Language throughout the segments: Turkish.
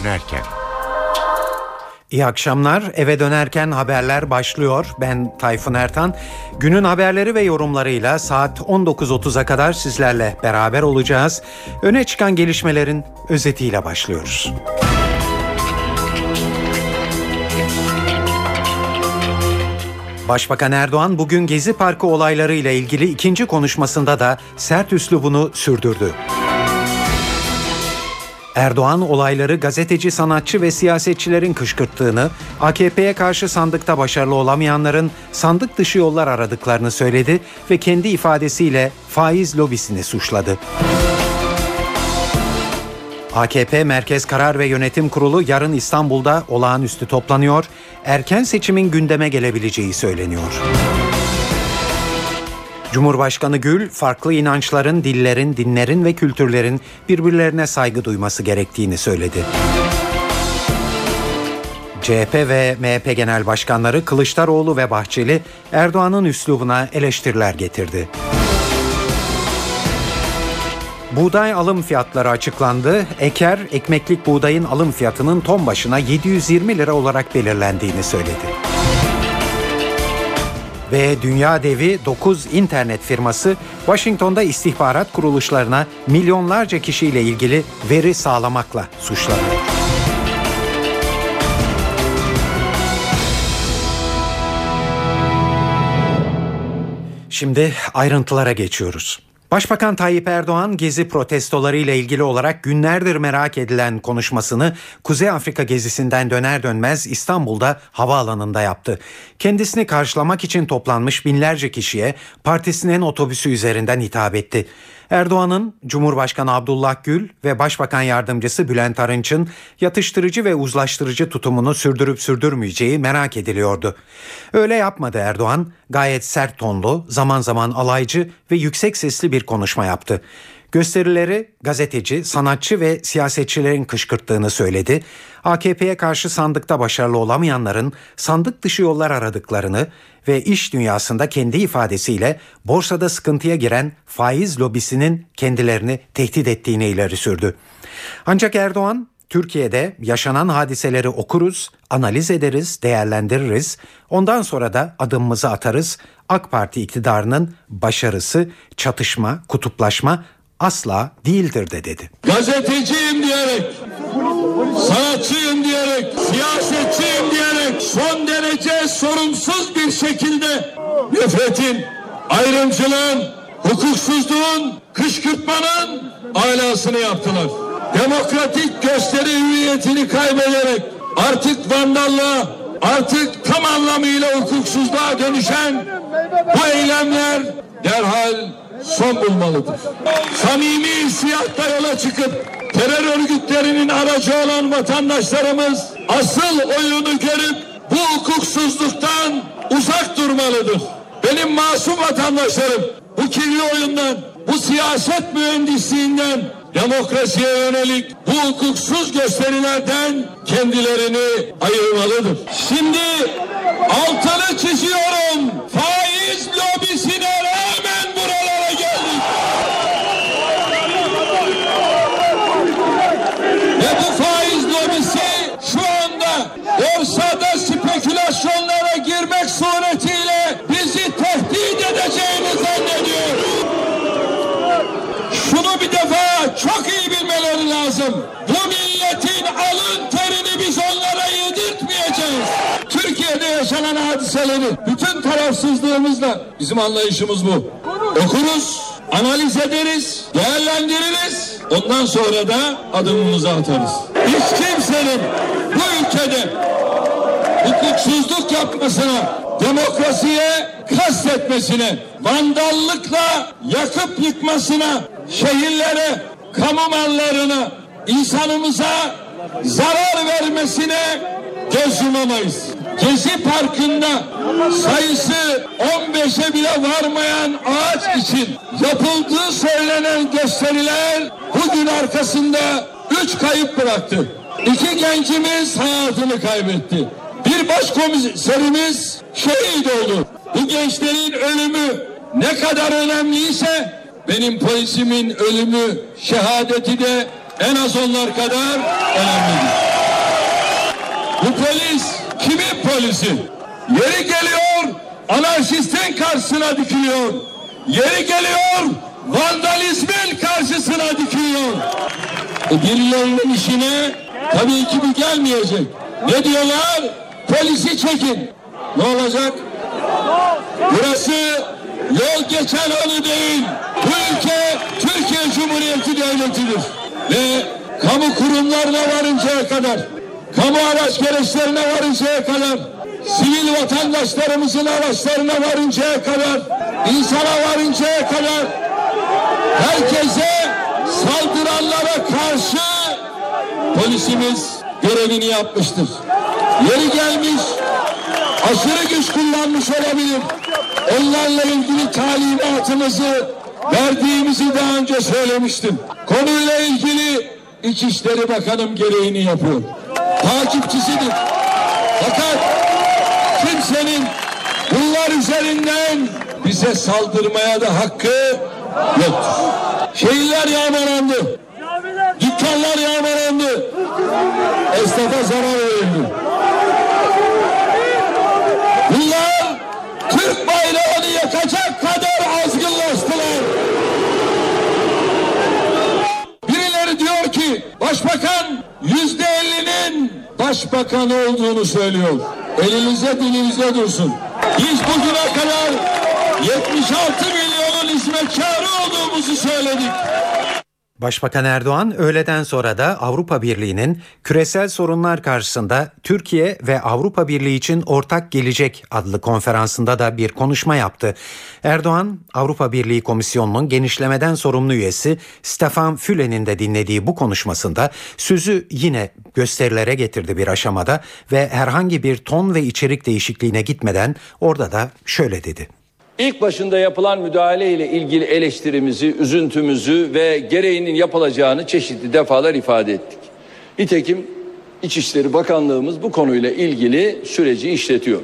dönerken. İyi akşamlar. Eve dönerken haberler başlıyor. Ben Tayfun Ertan. Günün haberleri ve yorumlarıyla saat 19.30'a kadar sizlerle beraber olacağız. Öne çıkan gelişmelerin özetiyle başlıyoruz. Başbakan Erdoğan bugün Gezi Parkı olayları ile ilgili ikinci konuşmasında da sert üslubunu sürdürdü. Erdoğan olayları gazeteci, sanatçı ve siyasetçilerin kışkırttığını, AKP'ye karşı sandıkta başarılı olamayanların sandık dışı yollar aradıklarını söyledi ve kendi ifadesiyle faiz lobisini suçladı. AKP Merkez Karar ve Yönetim Kurulu yarın İstanbul'da olağanüstü toplanıyor. Erken seçimin gündeme gelebileceği söyleniyor. Cumhurbaşkanı Gül, farklı inançların, dillerin, dinlerin ve kültürlerin birbirlerine saygı duyması gerektiğini söyledi. CHP ve MHP Genel Başkanları Kılıçdaroğlu ve Bahçeli Erdoğan'ın üslubuna eleştiriler getirdi. Buğday alım fiyatları açıklandı. Eker, ekmeklik buğdayın alım fiyatının ton başına 720 lira olarak belirlendiğini söyledi. Ve dünya devi 9 internet firması Washington'da istihbarat kuruluşlarına milyonlarca kişiyle ilgili veri sağlamakla suçlanıyor. Şimdi ayrıntılara geçiyoruz. Başbakan Tayyip Erdoğan gezi protestoları ile ilgili olarak günlerdir merak edilen konuşmasını Kuzey Afrika gezisinden döner dönmez İstanbul'da havaalanında yaptı. Kendisini karşılamak için toplanmış binlerce kişiye partisinin otobüsü üzerinden hitap etti. Erdoğan'ın Cumhurbaşkanı Abdullah Gül ve Başbakan Yardımcısı Bülent Arınç'ın yatıştırıcı ve uzlaştırıcı tutumunu sürdürüp sürdürmeyeceği merak ediliyordu. Öyle yapmadı Erdoğan, gayet sert tonlu, zaman zaman alaycı ve yüksek sesli bir konuşma yaptı. Gösterileri gazeteci, sanatçı ve siyasetçilerin kışkırttığını söyledi. AKP'ye karşı sandıkta başarılı olamayanların sandık dışı yollar aradıklarını ve iş dünyasında kendi ifadesiyle borsada sıkıntıya giren faiz lobisinin kendilerini tehdit ettiğini ileri sürdü. Ancak Erdoğan Türkiye'de yaşanan hadiseleri okuruz, analiz ederiz, değerlendiririz. Ondan sonra da adımımızı atarız. AK Parti iktidarının başarısı, çatışma, kutuplaşma asla değildir de dedi. Gazeteciyim diyerek, sanatçıyım diyerek, siyasetçiyim diyerek son derece sorumsuz bir şekilde nefretin, ayrımcılığın, hukuksuzluğun, kışkırtmanın alasını yaptılar. Demokratik gösteri hüviyetini kaybederek artık vandallığa, artık tam anlamıyla hukuksuzluğa dönüşen bu eylemler derhal son bulmalıdır. Samimi hissiyatla yola çıkıp terör örgütlerinin aracı olan vatandaşlarımız asıl oyunu görüp bu hukuksuzluktan uzak durmalıdır. Benim masum vatandaşlarım bu kirli oyundan, bu siyaset mühendisliğinden demokrasiye yönelik bu hukuksuz gösterilerden kendilerini ayırmalıdır. Şimdi altını çiziyorum. Faiz lobisine rağmen buralara geldik. Ve bu faiz lobisi şu anda borsada spekülasyonlara girmek suretiyle bizi tehdit edeceğini zannediyor. Şunu bir defa çok iyi lazım. Bu milletin alın terini biz onlara yedirtmeyeceğiz. Türkiye'de yaşanan hadiseleri bütün tarafsızlığımızla bizim anlayışımız bu. Okuruz, analiz ederiz, değerlendiririz. Ondan sonra da adımımızı atarız. Hiç kimsenin bu ülkede hukuksuzluk yapmasına, demokrasiye kastetmesine, vandallıkla yakıp yıkmasına, şehirlere, kamu mallarına, insanımıza zarar vermesine göz yumamayız. Gezi Parkı'nda sayısı 15'e bile varmayan ağaç için yapıldığı söylenen gösteriler bugün arkasında 3 kayıp bıraktı. İki gencimiz hayatını kaybetti. Bir başkomiserimiz şehit oldu. Bu gençlerin ölümü ne kadar önemliyse benim polisimin ölümü, şehadeti de en az onlar kadar önemlidir. Bu polis kimin polisi? Yeri geliyor anarşistin karşısına dikiliyor. Yeri geliyor vandalizmin karşısına dikiliyor. E birilerinin işine tabii ki bu gelmeyecek. Ne diyorlar? Polisi çekin. Ne olacak? Burası yol geçen anı değil. Bu ülke Türkiye Cumhuriyeti Devleti'dir. Ve kamu kurumlarına varıncaya kadar, kamu araç gereçlerine varıncaya kadar, sivil vatandaşlarımızın araçlarına varıncaya kadar, insana varıncaya kadar, herkese saldıranlara karşı polisimiz görevini yapmıştır. Yeri gelmiş, aşırı güç kullanmış olabilir. Onlarla ilgili talimatımızı verdiğimizi daha önce söylemiştim. Konuyla ilgili İçişleri Bakanım gereğini yapıyor. Takipçisidir. Fakat kimsenin bunlar üzerinden bize saldırmaya da hakkı yoktur. Şehirler yağmalandı. Dükkanlar yağmalandı. Esnafa zarar verildi. Bunlar Türk bayrağını yakacak kadar azgınlaştılar. Birileri diyor ki başbakan yüzde ellinin başbakan olduğunu söylüyor. Elinize dilinize dursun. Biz bugüne kadar 76 milyonun hizmetkarı olduğumuzu söyledik. Başbakan Erdoğan öğleden sonra da Avrupa Birliği'nin küresel sorunlar karşısında Türkiye ve Avrupa Birliği için ortak gelecek adlı konferansında da bir konuşma yaptı. Erdoğan Avrupa Birliği Komisyonu'nun genişlemeden sorumlu üyesi Stefan Füle'nin de dinlediği bu konuşmasında sözü yine gösterilere getirdi bir aşamada ve herhangi bir ton ve içerik değişikliğine gitmeden orada da şöyle dedi. İlk başında yapılan müdahale ile ilgili eleştirimizi, üzüntümüzü ve gereğinin yapılacağını çeşitli defalar ifade ettik. Nitekim İçişleri Bakanlığımız bu konuyla ilgili süreci işletiyor.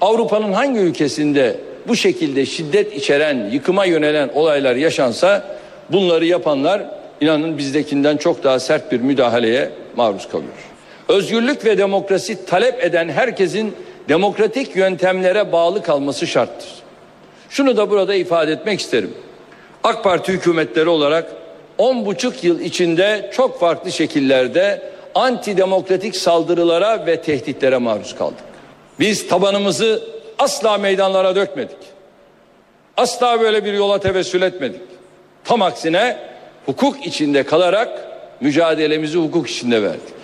Avrupa'nın hangi ülkesinde bu şekilde şiddet içeren, yıkıma yönelen olaylar yaşansa bunları yapanlar inanın bizdekinden çok daha sert bir müdahaleye maruz kalıyor. Özgürlük ve demokrasi talep eden herkesin demokratik yöntemlere bağlı kalması şarttır. Şunu da burada ifade etmek isterim. AK Parti hükümetleri olarak on buçuk yıl içinde çok farklı şekillerde antidemokratik saldırılara ve tehditlere maruz kaldık. Biz tabanımızı asla meydanlara dökmedik. Asla böyle bir yola tevessül etmedik. Tam aksine hukuk içinde kalarak mücadelemizi hukuk içinde verdik.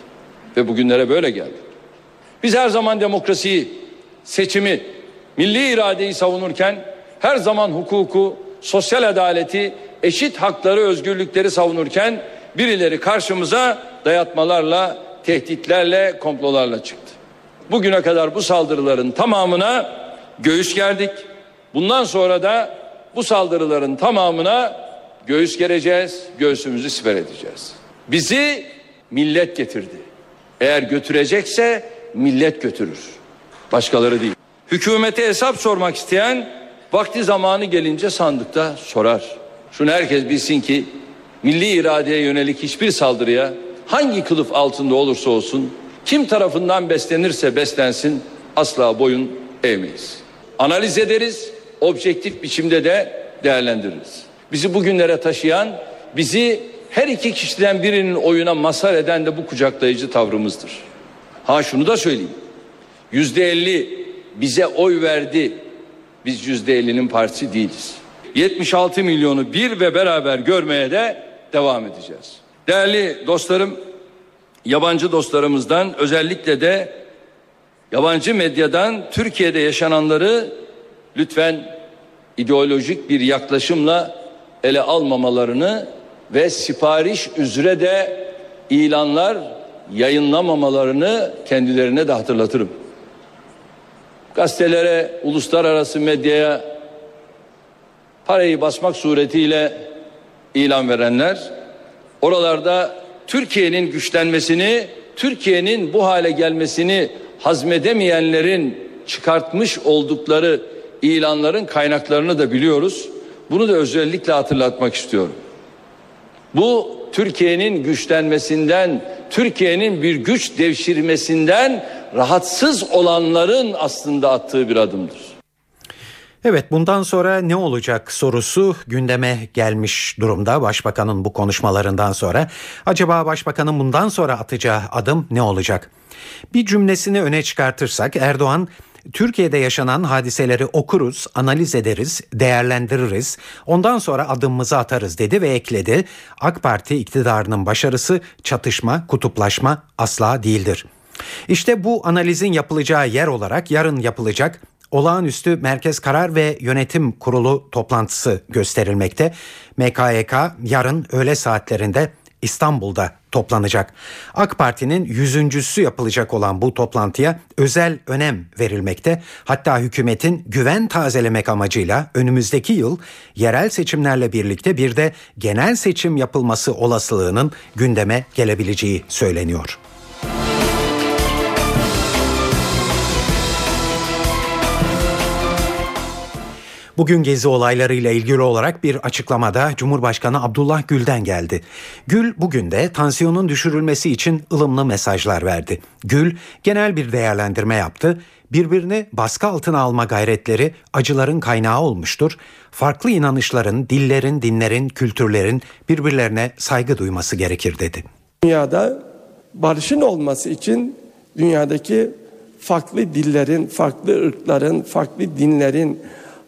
Ve bugünlere böyle geldik. Biz her zaman demokrasiyi, seçimi, milli iradeyi savunurken her zaman hukuku, sosyal adaleti, eşit hakları, özgürlükleri savunurken birileri karşımıza dayatmalarla, tehditlerle, komplolarla çıktı. Bugüne kadar bu saldırıların tamamına göğüs gerdik. Bundan sonra da bu saldırıların tamamına göğüs gereceğiz, göğsümüzü siper edeceğiz. Bizi millet getirdi. Eğer götürecekse millet götürür. Başkaları değil. Hükümete hesap sormak isteyen vakti zamanı gelince sandıkta sorar. Şunu herkes bilsin ki milli iradeye yönelik hiçbir saldırıya hangi kılıf altında olursa olsun kim tarafından beslenirse beslensin asla boyun eğmeyiz. Analiz ederiz, objektif biçimde de değerlendiririz. Bizi bugünlere taşıyan, bizi her iki kişiden birinin oyuna masar eden de bu kucaklayıcı tavrımızdır. Ha şunu da söyleyeyim. Yüzde elli bize oy verdi. Biz yüzde ellinin partisi değiliz. 76 milyonu bir ve beraber görmeye de devam edeceğiz. Değerli dostlarım, yabancı dostlarımızdan özellikle de yabancı medyadan Türkiye'de yaşananları lütfen ideolojik bir yaklaşımla ele almamalarını ve sipariş üzere de ilanlar yayınlamamalarını kendilerine de hatırlatırım. Gazetelere, uluslararası medyaya parayı basmak suretiyle ilan verenler oralarda Türkiye'nin güçlenmesini, Türkiye'nin bu hale gelmesini hazmedemeyenlerin çıkartmış oldukları ilanların kaynaklarını da biliyoruz. Bunu da özellikle hatırlatmak istiyorum. Bu Türkiye'nin güçlenmesinden Türkiye'nin bir güç devşirmesinden rahatsız olanların aslında attığı bir adımdır. Evet bundan sonra ne olacak sorusu gündeme gelmiş durumda başbakanın bu konuşmalarından sonra. Acaba başbakanın bundan sonra atacağı adım ne olacak? Bir cümlesini öne çıkartırsak Erdoğan Türkiye'de yaşanan hadiseleri okuruz, analiz ederiz, değerlendiririz. Ondan sonra adımımızı atarız dedi ve ekledi. AK Parti iktidarının başarısı çatışma, kutuplaşma asla değildir. İşte bu analizin yapılacağı yer olarak yarın yapılacak olağanüstü Merkez Karar ve Yönetim Kurulu toplantısı gösterilmekte. MKYK yarın öğle saatlerinde İstanbul'da toplanacak. AK Parti'nin yüzüncüsü yapılacak olan bu toplantıya özel önem verilmekte. Hatta hükümetin güven tazelemek amacıyla önümüzdeki yıl yerel seçimlerle birlikte bir de genel seçim yapılması olasılığının gündeme gelebileceği söyleniyor. Bugün gezi olaylarıyla ilgili olarak bir açıklamada Cumhurbaşkanı Abdullah Gül'den geldi. Gül bugün de tansiyonun düşürülmesi için ılımlı mesajlar verdi. Gül genel bir değerlendirme yaptı. Birbirini baskı altına alma gayretleri acıların kaynağı olmuştur. Farklı inanışların, dillerin, dinlerin, kültürlerin birbirlerine saygı duyması gerekir dedi. Dünyada barışın olması için dünyadaki farklı dillerin, farklı ırkların, farklı dinlerin,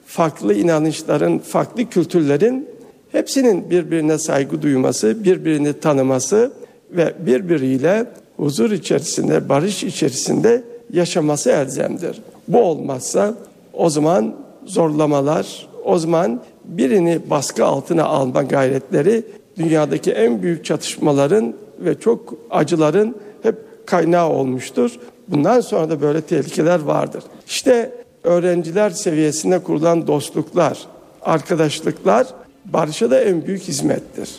farklı inanışların, farklı kültürlerin hepsinin birbirine saygı duyması, birbirini tanıması ve birbiriyle huzur içerisinde, barış içerisinde yaşaması elzemdir. Bu olmazsa o zaman zorlamalar, o zaman birini baskı altına alma gayretleri dünyadaki en büyük çatışmaların ve çok acıların hep kaynağı olmuştur. Bundan sonra da böyle tehlikeler vardır. İşte öğrenciler seviyesinde kurulan dostluklar, arkadaşlıklar barışa da en büyük hizmettir.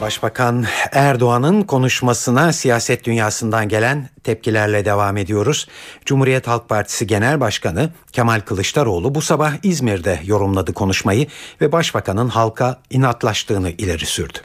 Başbakan Erdoğan'ın konuşmasına siyaset dünyasından gelen tepkilerle devam ediyoruz. Cumhuriyet Halk Partisi Genel Başkanı Kemal Kılıçdaroğlu bu sabah İzmir'de yorumladı konuşmayı ve başbakanın halka inatlaştığını ileri sürdü.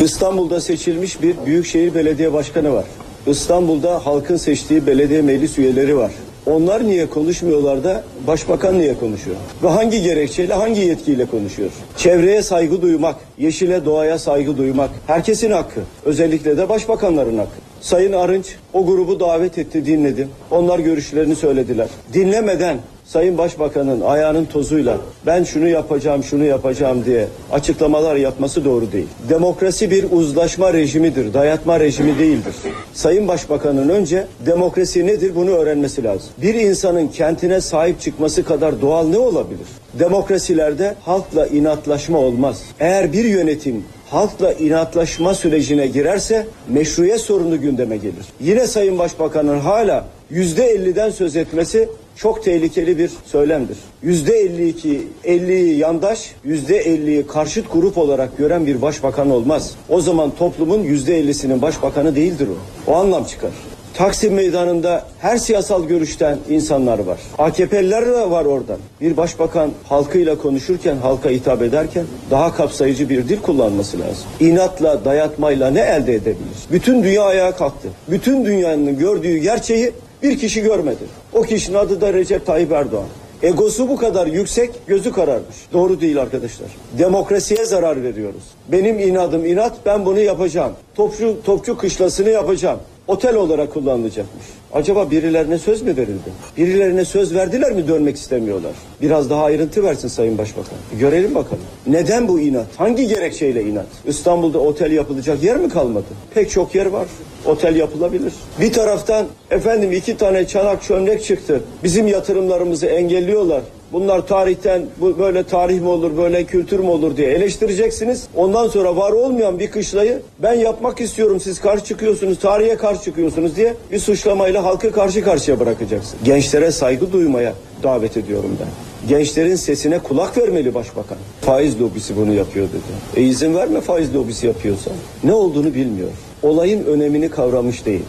İstanbul'da seçilmiş bir büyükşehir belediye başkanı var. İstanbul'da halkın seçtiği belediye meclis üyeleri var. Onlar niye konuşmuyorlar da başbakan niye konuşuyor? Ve hangi gerekçeyle, hangi yetkiyle konuşuyor? Çevreye saygı duymak, yeşile doğaya saygı duymak herkesin hakkı. Özellikle de başbakanların hakkı. Sayın Arınç o grubu davet etti, dinledim. Onlar görüşlerini söylediler. Dinlemeden Sayın Başbakan'ın ayağının tozuyla ben şunu yapacağım, şunu yapacağım diye açıklamalar yapması doğru değil. Demokrasi bir uzlaşma rejimidir, dayatma rejimi değildir. Sayın Başbakan'ın önce demokrasi nedir bunu öğrenmesi lazım. Bir insanın kentine sahip çıkması kadar doğal ne olabilir? Demokrasilerde halkla inatlaşma olmaz. Eğer bir yönetim halkla inatlaşma sürecine girerse meşruiyet sorunu gündeme gelir. Yine Sayın Başbakan'ın hala yüzde elliden söz etmesi çok tehlikeli bir söylemdir. Yüzde 52, 50'yi yandaş, yüzde 50'yi karşıt grup olarak gören bir başbakan olmaz. O zaman toplumun yüzde 50'sinin başbakanı değildir o. O anlam çıkar. Taksim meydanında her siyasal görüşten insanlar var. AKP'liler de var oradan. Bir başbakan halkıyla konuşurken, halka hitap ederken daha kapsayıcı bir dil kullanması lazım. İnatla, dayatmayla ne elde edebilir? Bütün dünya ayağa kalktı. Bütün dünyanın gördüğü gerçeği bir kişi görmedi. O kişinin adı da Recep Tayyip Erdoğan. Egosu bu kadar yüksek, gözü kararmış. Doğru değil arkadaşlar. Demokrasiye zarar veriyoruz. Benim inadım inat, ben bunu yapacağım. Topçu, topçu kışlasını yapacağım. Otel olarak kullanılacakmış. Acaba birilerine söz mü verildi? Birilerine söz verdiler mi dönmek istemiyorlar? Biraz daha ayrıntı versin Sayın Başbakan. Görelim bakalım. Neden bu inat? Hangi gerekçeyle inat? İstanbul'da otel yapılacak yer mi kalmadı? Pek çok yer var. Otel yapılabilir. Bir taraftan efendim iki tane çanak çömlek çıktı. Bizim yatırımlarımızı engelliyorlar. Bunlar tarihten bu böyle tarih mi olur, böyle kültür mü olur diye eleştireceksiniz. Ondan sonra var olmayan bir kışlayı ben yapmak istiyorum siz karşı çıkıyorsunuz, tarihe karşı çıkıyorsunuz diye bir suçlamayla halkı karşı karşıya bırakacaksın. Gençlere saygı duymaya davet ediyorum ben. Gençlerin sesine kulak vermeli başbakan. Faiz lobisi bunu yapıyor dedi. E izin verme faiz lobisi yapıyorsa. Ne olduğunu bilmiyor. Olayın önemini kavramış değil.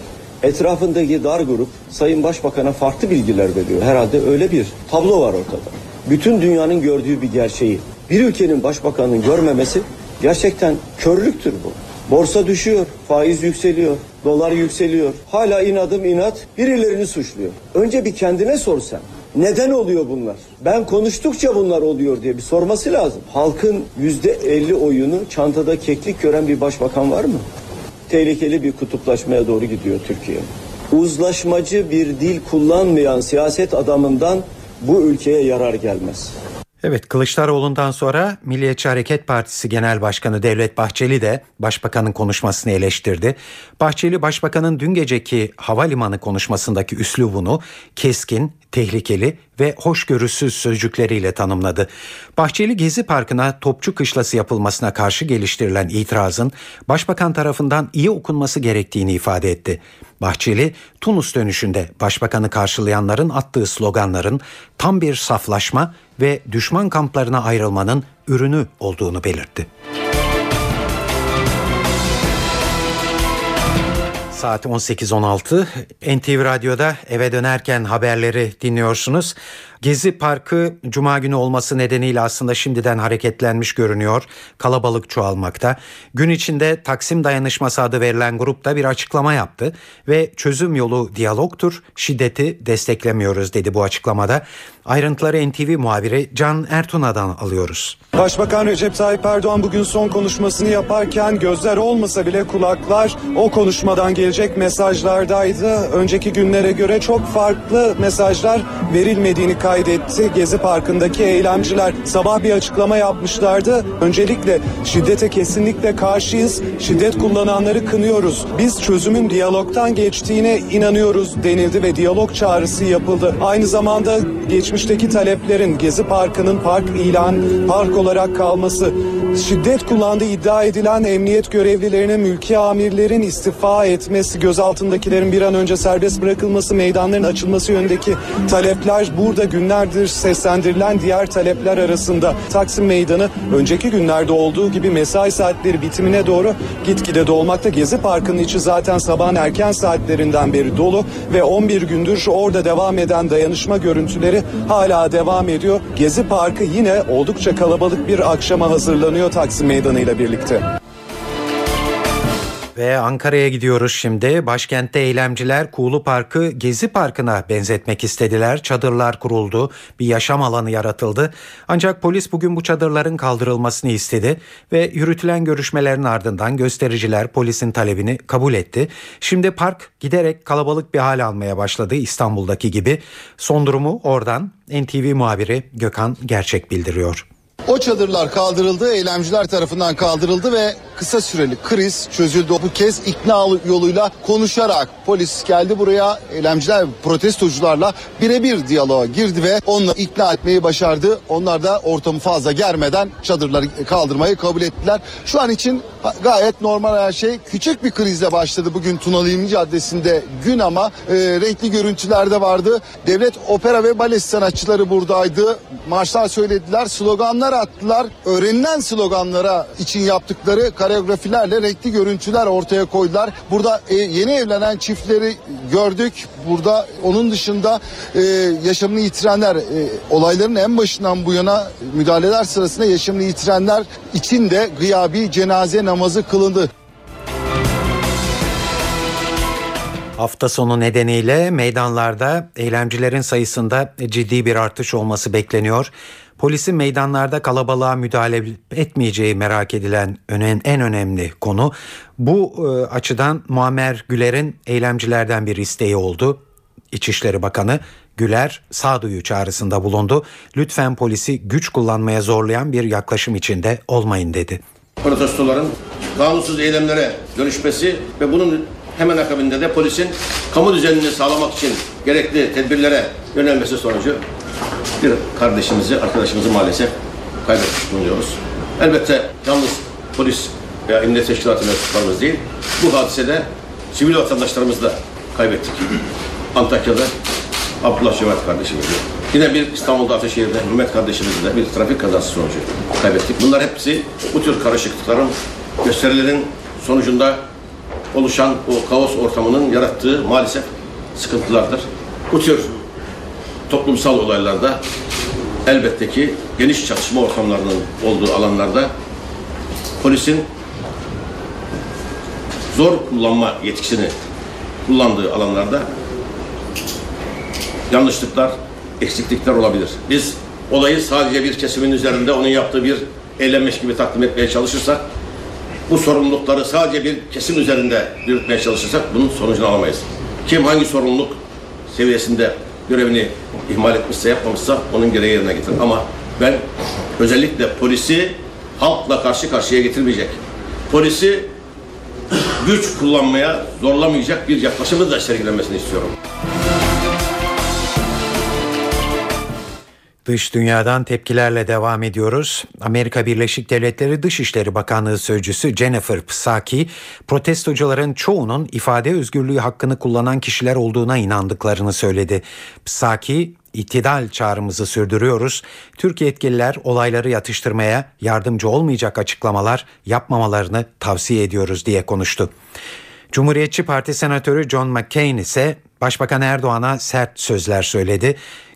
Etrafındaki dar grup Sayın Başbakan'a farklı bilgiler veriyor. Herhalde öyle bir tablo var ortada. Bütün dünyanın gördüğü bir gerçeği bir ülkenin başbakanının görmemesi Gerçekten körlüktür bu. Borsa düşüyor, faiz yükseliyor, dolar yükseliyor. Hala inadım inat birilerini suçluyor. Önce bir kendine sor sen. Neden oluyor bunlar? Ben konuştukça bunlar oluyor diye bir sorması lazım. Halkın yüzde elli oyunu çantada keklik gören bir başbakan var mı? Tehlikeli bir kutuplaşmaya doğru gidiyor Türkiye. Uzlaşmacı bir dil kullanmayan siyaset adamından bu ülkeye yarar gelmez. Evet Kılıçdaroğlu'ndan sonra Milliyetçi Hareket Partisi Genel Başkanı Devlet Bahçeli de Başbakanın konuşmasını eleştirdi. Bahçeli Başbakanın dün geceki havalimanı konuşmasındaki üslubunu keskin, tehlikeli ve hoşgörüsüz sözcükleriyle tanımladı. Bahçeli Gezi Parkı'na topçu kışlası yapılmasına karşı geliştirilen itirazın Başbakan tarafından iyi okunması gerektiğini ifade etti. Bahçeli, Tunus dönüşünde Başbakanı karşılayanların attığı sloganların tam bir saflaşma ve düşman kamplarına ayrılmanın ürünü olduğunu belirtti. Saat 18.16 NTV Radyo'da eve dönerken haberleri dinliyorsunuz. Gezi Parkı cuma günü olması nedeniyle aslında şimdiden hareketlenmiş görünüyor. Kalabalık çoğalmakta. Gün içinde Taksim Dayanışması adı verilen grupta bir açıklama yaptı ve çözüm yolu diyalogtur, şiddeti desteklemiyoruz dedi bu açıklamada. Ayrıntıları NTV muhabiri Can Ertuna'dan alıyoruz. Başbakan Recep Tayyip Erdoğan bugün son konuşmasını yaparken gözler olmasa bile kulaklar o konuşmadan gelecek mesajlardaydı. Önceki günlere göre çok farklı mesajlar verilmediğini kaydetti. Gezi Parkı'ndaki eylemciler sabah bir açıklama yapmışlardı. Öncelikle şiddete kesinlikle karşıyız. Şiddet kullananları kınıyoruz. Biz çözümün diyalogtan geçtiğine inanıyoruz denildi ve diyalog çağrısı yapıldı. Aynı zamanda geçmişteki taleplerin Gezi Parkı'nın park ilan, park olarak kalması, şiddet kullandığı iddia edilen emniyet görevlilerine mülki amirlerin istifa etmesi, gözaltındakilerin bir an önce serbest bırakılması, meydanların açılması yönündeki talepler burada günlerdir seslendirilen diğer talepler arasında. Taksim Meydanı önceki günlerde olduğu gibi mesai saatleri bitimine doğru gitgide dolmakta. Gezi Parkı'nın içi zaten sabahın erken saatlerinden beri dolu ve 11 gündür orada devam eden dayanışma görüntüleri hala devam ediyor. Gezi Parkı yine oldukça kalabalık bir akşama hazırlanıyor Taksim Meydanı ile birlikte. Ve Ankara'ya gidiyoruz şimdi. Başkentte eylemciler Kuğulu Parkı Gezi Parkı'na benzetmek istediler. Çadırlar kuruldu, bir yaşam alanı yaratıldı. Ancak polis bugün bu çadırların kaldırılmasını istedi ve yürütülen görüşmelerin ardından göstericiler polisin talebini kabul etti. Şimdi park giderek kalabalık bir hal almaya başladı İstanbul'daki gibi. Son durumu oradan NTV muhabiri Gökhan Gerçek bildiriyor. O çadırlar kaldırıldı, eylemciler tarafından kaldırıldı ve kısa süreli kriz çözüldü. Bu kez ikna yoluyla konuşarak polis geldi buraya eylemciler protestocularla birebir diyaloğa girdi ve onları ikna etmeyi başardı. Onlar da ortamı fazla germeden çadırları kaldırmayı kabul ettiler. Şu an için gayet normal her şey. Küçük bir krizle başladı bugün Tunalı İlmi Caddesi'nde gün ama e, renkli görüntüler de vardı. Devlet opera ve bale sanatçıları buradaydı. Marşlar söylediler, sloganlar attılar. Öğrenilen sloganlara için yaptıkları koreografilerle renkli görüntüler ortaya koydular. Burada e, yeni evlenen çiftleri gördük. Burada onun dışında e, yaşamını yitirenler, e, olayların en başından bu yana müdahaleler sırasında yaşamını yitirenler için de gıyabi cenaze namazı kılındı. Hafta sonu nedeniyle meydanlarda eylemcilerin sayısında ciddi bir artış olması bekleniyor. Polisin meydanlarda kalabalığa müdahale etmeyeceği merak edilen en önemli konu. Bu e, açıdan Muammer Güler'in eylemcilerden bir isteği oldu. İçişleri Bakanı Güler sağduyu çağrısında bulundu. Lütfen polisi güç kullanmaya zorlayan bir yaklaşım içinde olmayın dedi. Protestoların kanunsuz eylemlere dönüşmesi ve bunun hemen akabinde de polisin kamu düzenini sağlamak için gerekli tedbirlere yönelmesi sonucu bir kardeşimizi, arkadaşımızı maalesef kaybetmiş bulunuyoruz. Elbette yalnız polis veya emniyet teşkilatı mensuplarımız değil, bu hadisede sivil vatandaşlarımızı da kaybettik. Antakya'da Abdullah Cömert kardeşimizi, yine bir İstanbul'da Ataşehir'de Mehmet kardeşimizi de bir trafik kazası sonucu kaybettik. Bunlar hepsi bu tür karışıklıkların, gösterilerin sonucunda oluşan o kaos ortamının yarattığı maalesef sıkıntılardır. Bu tür toplumsal olaylarda elbette ki geniş çatışma ortamlarının olduğu alanlarda polisin zor kullanma yetkisini kullandığı alanlarda yanlışlıklar, eksiklikler olabilir. Biz olayı sadece bir kesimin üzerinde onun yaptığı bir eylemmiş gibi takdim etmeye çalışırsak bu sorumlulukları sadece bir kesim üzerinde yürütmeye çalışırsak bunun sonucunu alamayız. Kim hangi sorumluluk seviyesinde görevini ihmal etmişse yapmamışsa onun gereği yerine getirir. Ama ben özellikle polisi halkla karşı karşıya getirmeyecek. Polisi güç kullanmaya zorlamayacak bir yaklaşımı da sergilenmesini istiyorum. Dış dünyadan tepkilerle devam ediyoruz. Amerika Birleşik Devletleri Dışişleri Bakanlığı Sözcüsü Jennifer Psaki, protestocuların çoğunun ifade özgürlüğü hakkını kullanan kişiler olduğuna inandıklarını söyledi. Psaki, itidal çağrımızı sürdürüyoruz. Türk yetkililer olayları yatıştırmaya yardımcı olmayacak açıklamalar yapmamalarını tavsiye ediyoruz diye konuştu. Cumhuriyetçi Parti Senatörü John McCain ise Başbakan Erdoğan'a sert sözler söyledi.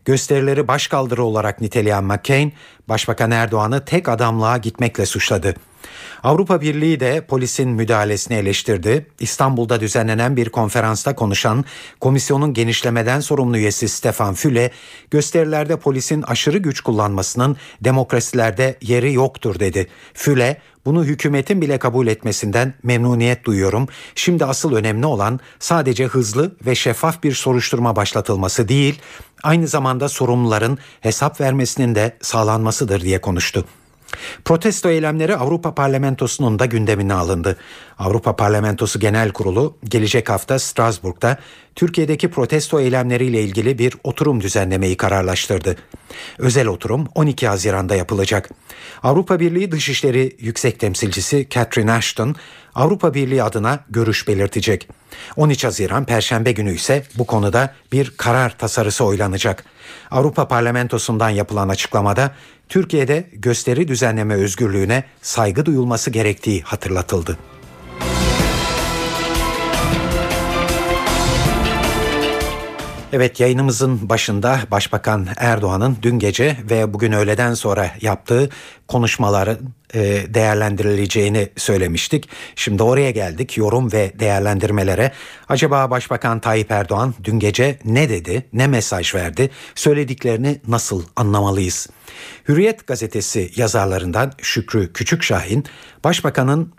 Gösterileri başkaldırı olarak niteleyen McCain, Başbakan Erdoğan'ı tek adamlığa gitmekle suçladı. Avrupa Birliği de polisin müdahalesini eleştirdi. İstanbul'da düzenlenen bir konferansta konuşan komisyonun genişlemeden sorumlu üyesi Stefan Füle, gösterilerde polisin aşırı güç kullanmasının demokrasilerde yeri yoktur dedi. Füle, bunu hükümetin bile kabul etmesinden memnuniyet duyuyorum. Şimdi asıl önemli olan sadece hızlı ve şeffaf bir soruşturma başlatılması değil, aynı zamanda sorumluların hesap vermesinin de sağlanmasıdır diye konuştu. Protesto eylemleri Avrupa Parlamentosu'nun da gündemine alındı. Avrupa Parlamentosu Genel Kurulu gelecek hafta Strasbourg'da Türkiye'deki protesto eylemleriyle ilgili bir oturum düzenlemeyi kararlaştırdı. Özel oturum 12 Haziran'da yapılacak. Avrupa Birliği Dışişleri Yüksek Temsilcisi Catherine Ashton Avrupa Birliği adına görüş belirtecek. 13 Haziran Perşembe günü ise bu konuda bir karar tasarısı oylanacak. Avrupa Parlamentosu'ndan yapılan açıklamada Türkiye'de gösteri düzenleme özgürlüğüne saygı duyulması gerektiği hatırlatıldı. Evet yayınımızın başında Başbakan Erdoğan'ın dün gece ve bugün öğleden sonra yaptığı konuşmaların e, değerlendirileceğini söylemiştik. Şimdi oraya geldik yorum ve değerlendirmelere. Acaba Başbakan Tayyip Erdoğan dün gece ne dedi, ne mesaj verdi, söylediklerini nasıl anlamalıyız? Hürriyet gazetesi yazarlarından Şükrü Küçükşahin, Başbakanın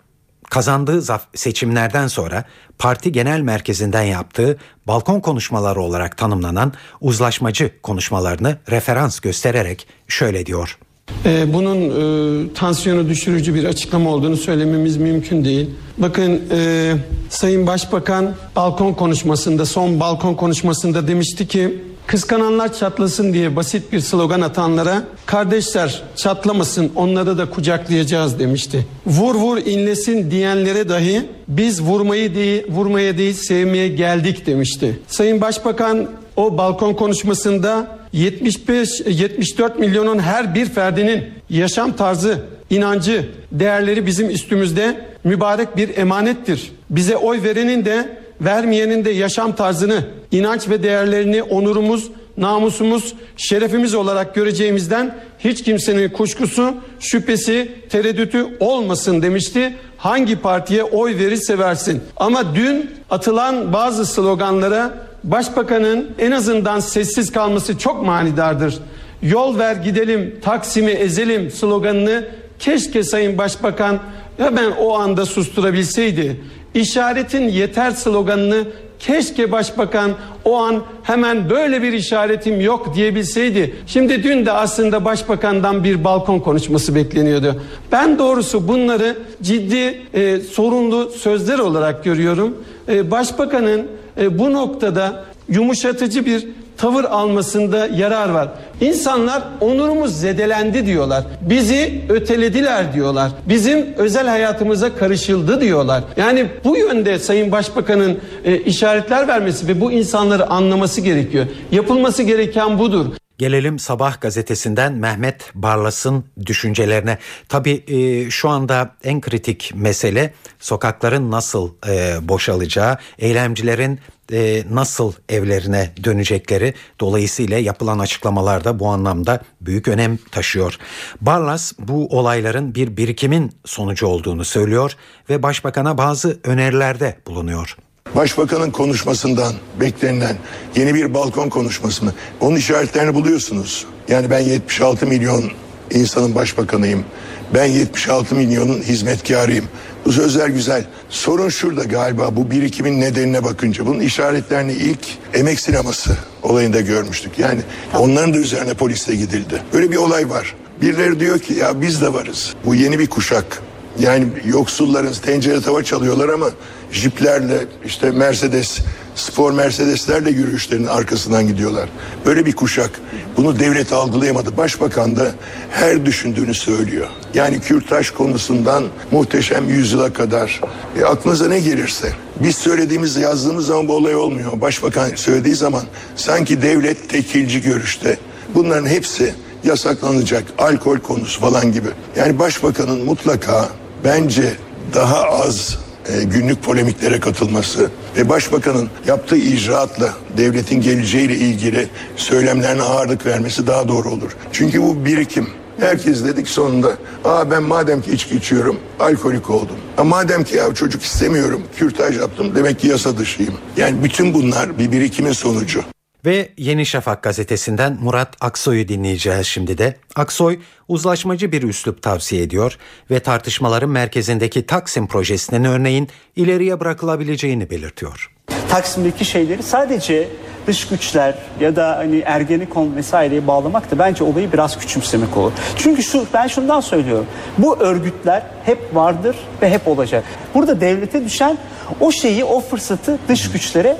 kazandığı seçimlerden sonra parti genel merkezinden yaptığı balkon konuşmaları olarak tanımlanan uzlaşmacı konuşmalarını referans göstererek şöyle diyor. Ee, bunun e, tansiyonu düşürücü bir açıklama olduğunu söylememiz mümkün değil. Bakın e, Sayın Başbakan balkon konuşmasında son balkon konuşmasında demişti ki Kıskananlar çatlasın diye basit bir slogan atanlara kardeşler çatlamasın onları da kucaklayacağız demişti. Vur vur inlesin diyenlere dahi biz vurmayı değil, vurmaya değil sevmeye geldik demişti. Sayın Başbakan o balkon konuşmasında 75 74 milyonun her bir ferdinin yaşam tarzı, inancı, değerleri bizim üstümüzde mübarek bir emanettir. Bize oy verenin de vermeyenin de yaşam tarzını, inanç ve değerlerini onurumuz, namusumuz, şerefimiz olarak göreceğimizden hiç kimsenin kuşkusu, şüphesi, tereddütü olmasın demişti. Hangi partiye oy verirse versin. Ama dün atılan bazı sloganlara başbakanın en azından sessiz kalması çok manidardır. Yol ver gidelim, Taksim'i ezelim sloganını keşke Sayın Başbakan hemen o anda susturabilseydi. İşaretin yeter sloganını keşke başbakan o an hemen böyle bir işaretim yok diyebilseydi. Şimdi dün de aslında başbakandan bir balkon konuşması bekleniyordu. Ben doğrusu bunları ciddi e, sorunlu sözler olarak görüyorum. E, başbakanın e, bu noktada yumuşatıcı bir tavır almasında yarar var. İnsanlar onurumuz zedelendi diyorlar. Bizi ötelediler diyorlar. Bizim özel hayatımıza karışıldı diyorlar. Yani bu yönde Sayın Başbakan'ın e, işaretler vermesi ve bu insanları anlaması gerekiyor. Yapılması gereken budur. Gelelim Sabah gazetesinden Mehmet Barlas'ın düşüncelerine. Tabii e, şu anda en kritik mesele sokakların nasıl e, boşalacağı, eylemcilerin e, nasıl evlerine dönecekleri dolayısıyla yapılan açıklamalar da bu anlamda büyük önem taşıyor. Barlas bu olayların bir birikimin sonucu olduğunu söylüyor ve başbakana bazı önerilerde bulunuyor. Başbakanın konuşmasından beklenilen yeni bir balkon konuşması mı? Onun işaretlerini buluyorsunuz. Yani ben 76 milyon insanın başbakanıyım. Ben 76 milyonun hizmetkarıyım. Bu sözler güzel. Sorun şurada galiba bu birikimin nedenine bakınca. Bunun işaretlerini ilk emek sineması olayında görmüştük. Yani onların da üzerine polisle gidildi. Böyle bir olay var. Birileri diyor ki ya biz de varız. Bu yeni bir kuşak. Yani yoksulların tencere tava çalıyorlar ama jiplerle işte Mercedes, spor Mercedeslerle yürüyüşlerin arkasından gidiyorlar. Böyle bir kuşak. Bunu devlet algılayamadı. Başbakan da her düşündüğünü söylüyor. Yani kürtaj konusundan muhteşem yüzyıla kadar e, aklınıza ne gelirse. Biz söylediğimiz yazdığımız zaman bu olay olmuyor. Başbakan söylediği zaman sanki devlet tekilci görüşte. Bunların hepsi yasaklanacak. Alkol konusu falan gibi. Yani başbakanın mutlaka bence daha az e, günlük polemiklere katılması ve başbakanın yaptığı icraatla devletin geleceğiyle ilgili söylemlerine ağırlık vermesi daha doğru olur. Çünkü bu birikim. Herkes dedik sonunda aa ben madem ki içki içiyorum alkolik oldum. Ama madem ki ya çocuk istemiyorum kürtaj yaptım demek ki yasa dışıyım. Yani bütün bunlar bir birikimin sonucu. Ve Yeni Şafak gazetesinden Murat Aksoy'u dinleyeceğiz şimdi de. Aksoy uzlaşmacı bir üslup tavsiye ediyor ve tartışmaların merkezindeki Taksim projesinin örneğin ileriye bırakılabileceğini belirtiyor. Taksim'deki şeyleri sadece dış güçler ya da hani Ergenekon vesaireye bağlamak da bence olayı biraz küçümsemek olur. Çünkü şu ben şundan söylüyorum. Bu örgütler hep vardır ve hep olacak. Burada devlete düşen o şeyi, o fırsatı dış güçlere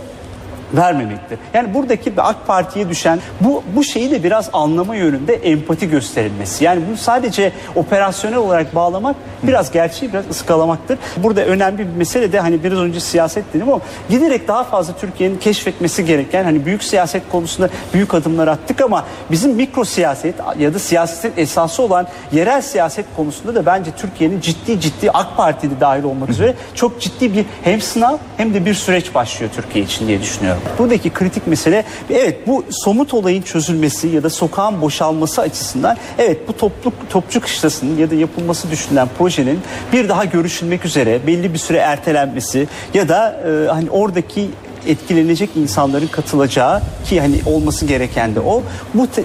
vermemektir. Yani buradaki AK Parti'ye düşen bu bu şeyi de biraz anlama yönünde empati gösterilmesi. Yani bunu sadece operasyonel olarak bağlamak biraz gerçeği biraz ıskalamaktır. Burada önemli bir mesele de hani biraz önce siyaset dedim ama giderek daha fazla Türkiye'nin keşfetmesi gereken hani büyük siyaset konusunda büyük adımlar attık ama bizim mikro siyaset ya da siyasetin esası olan yerel siyaset konusunda da bence Türkiye'nin ciddi ciddi AK Parti'de dahil olmak üzere çok ciddi bir hem sınav hem de bir süreç başlıyor Türkiye için diye düşünüyorum. Buradaki kritik mesele evet bu somut olayın çözülmesi ya da sokağın boşalması açısından evet bu toplu topçu kışlasının ya da yapılması düşünülen projenin bir daha görüşülmek üzere belli bir süre ertelenmesi ya da e, hani oradaki etkilenecek insanların katılacağı ki hani olması gereken de o. Bu te-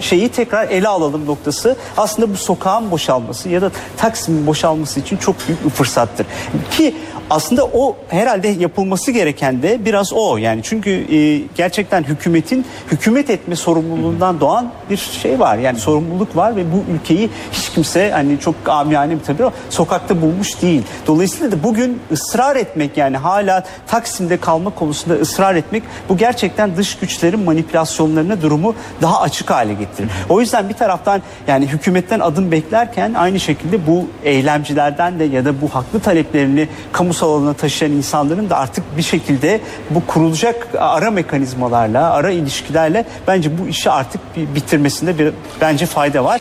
şeyi tekrar ele alalım noktası. Aslında bu sokağın boşalması ya da Taksim'in boşalması için çok büyük bir fırsattır. Ki aslında o herhalde yapılması gereken de biraz o yani çünkü e, gerçekten hükümetin hükümet etme sorumluluğundan doğan bir şey var yani sorumluluk var ve bu ülkeyi hiç kimse hani çok amiyane bir tabii ama sokakta bulmuş değil. Dolayısıyla da bugün ısrar etmek yani hala Taksim'de kalma konusunda ısrar etmek bu gerçekten dış güçlerin manipülasyonlarına durumu daha açık hale getirir. O yüzden bir taraftan yani hükümetten adım beklerken aynı şekilde bu eylemcilerden de ya da bu haklı taleplerini kamu kamusal taşıyan insanların da artık bir şekilde bu kurulacak ara mekanizmalarla, ara ilişkilerle bence bu işi artık bitirmesinde bir bence fayda var.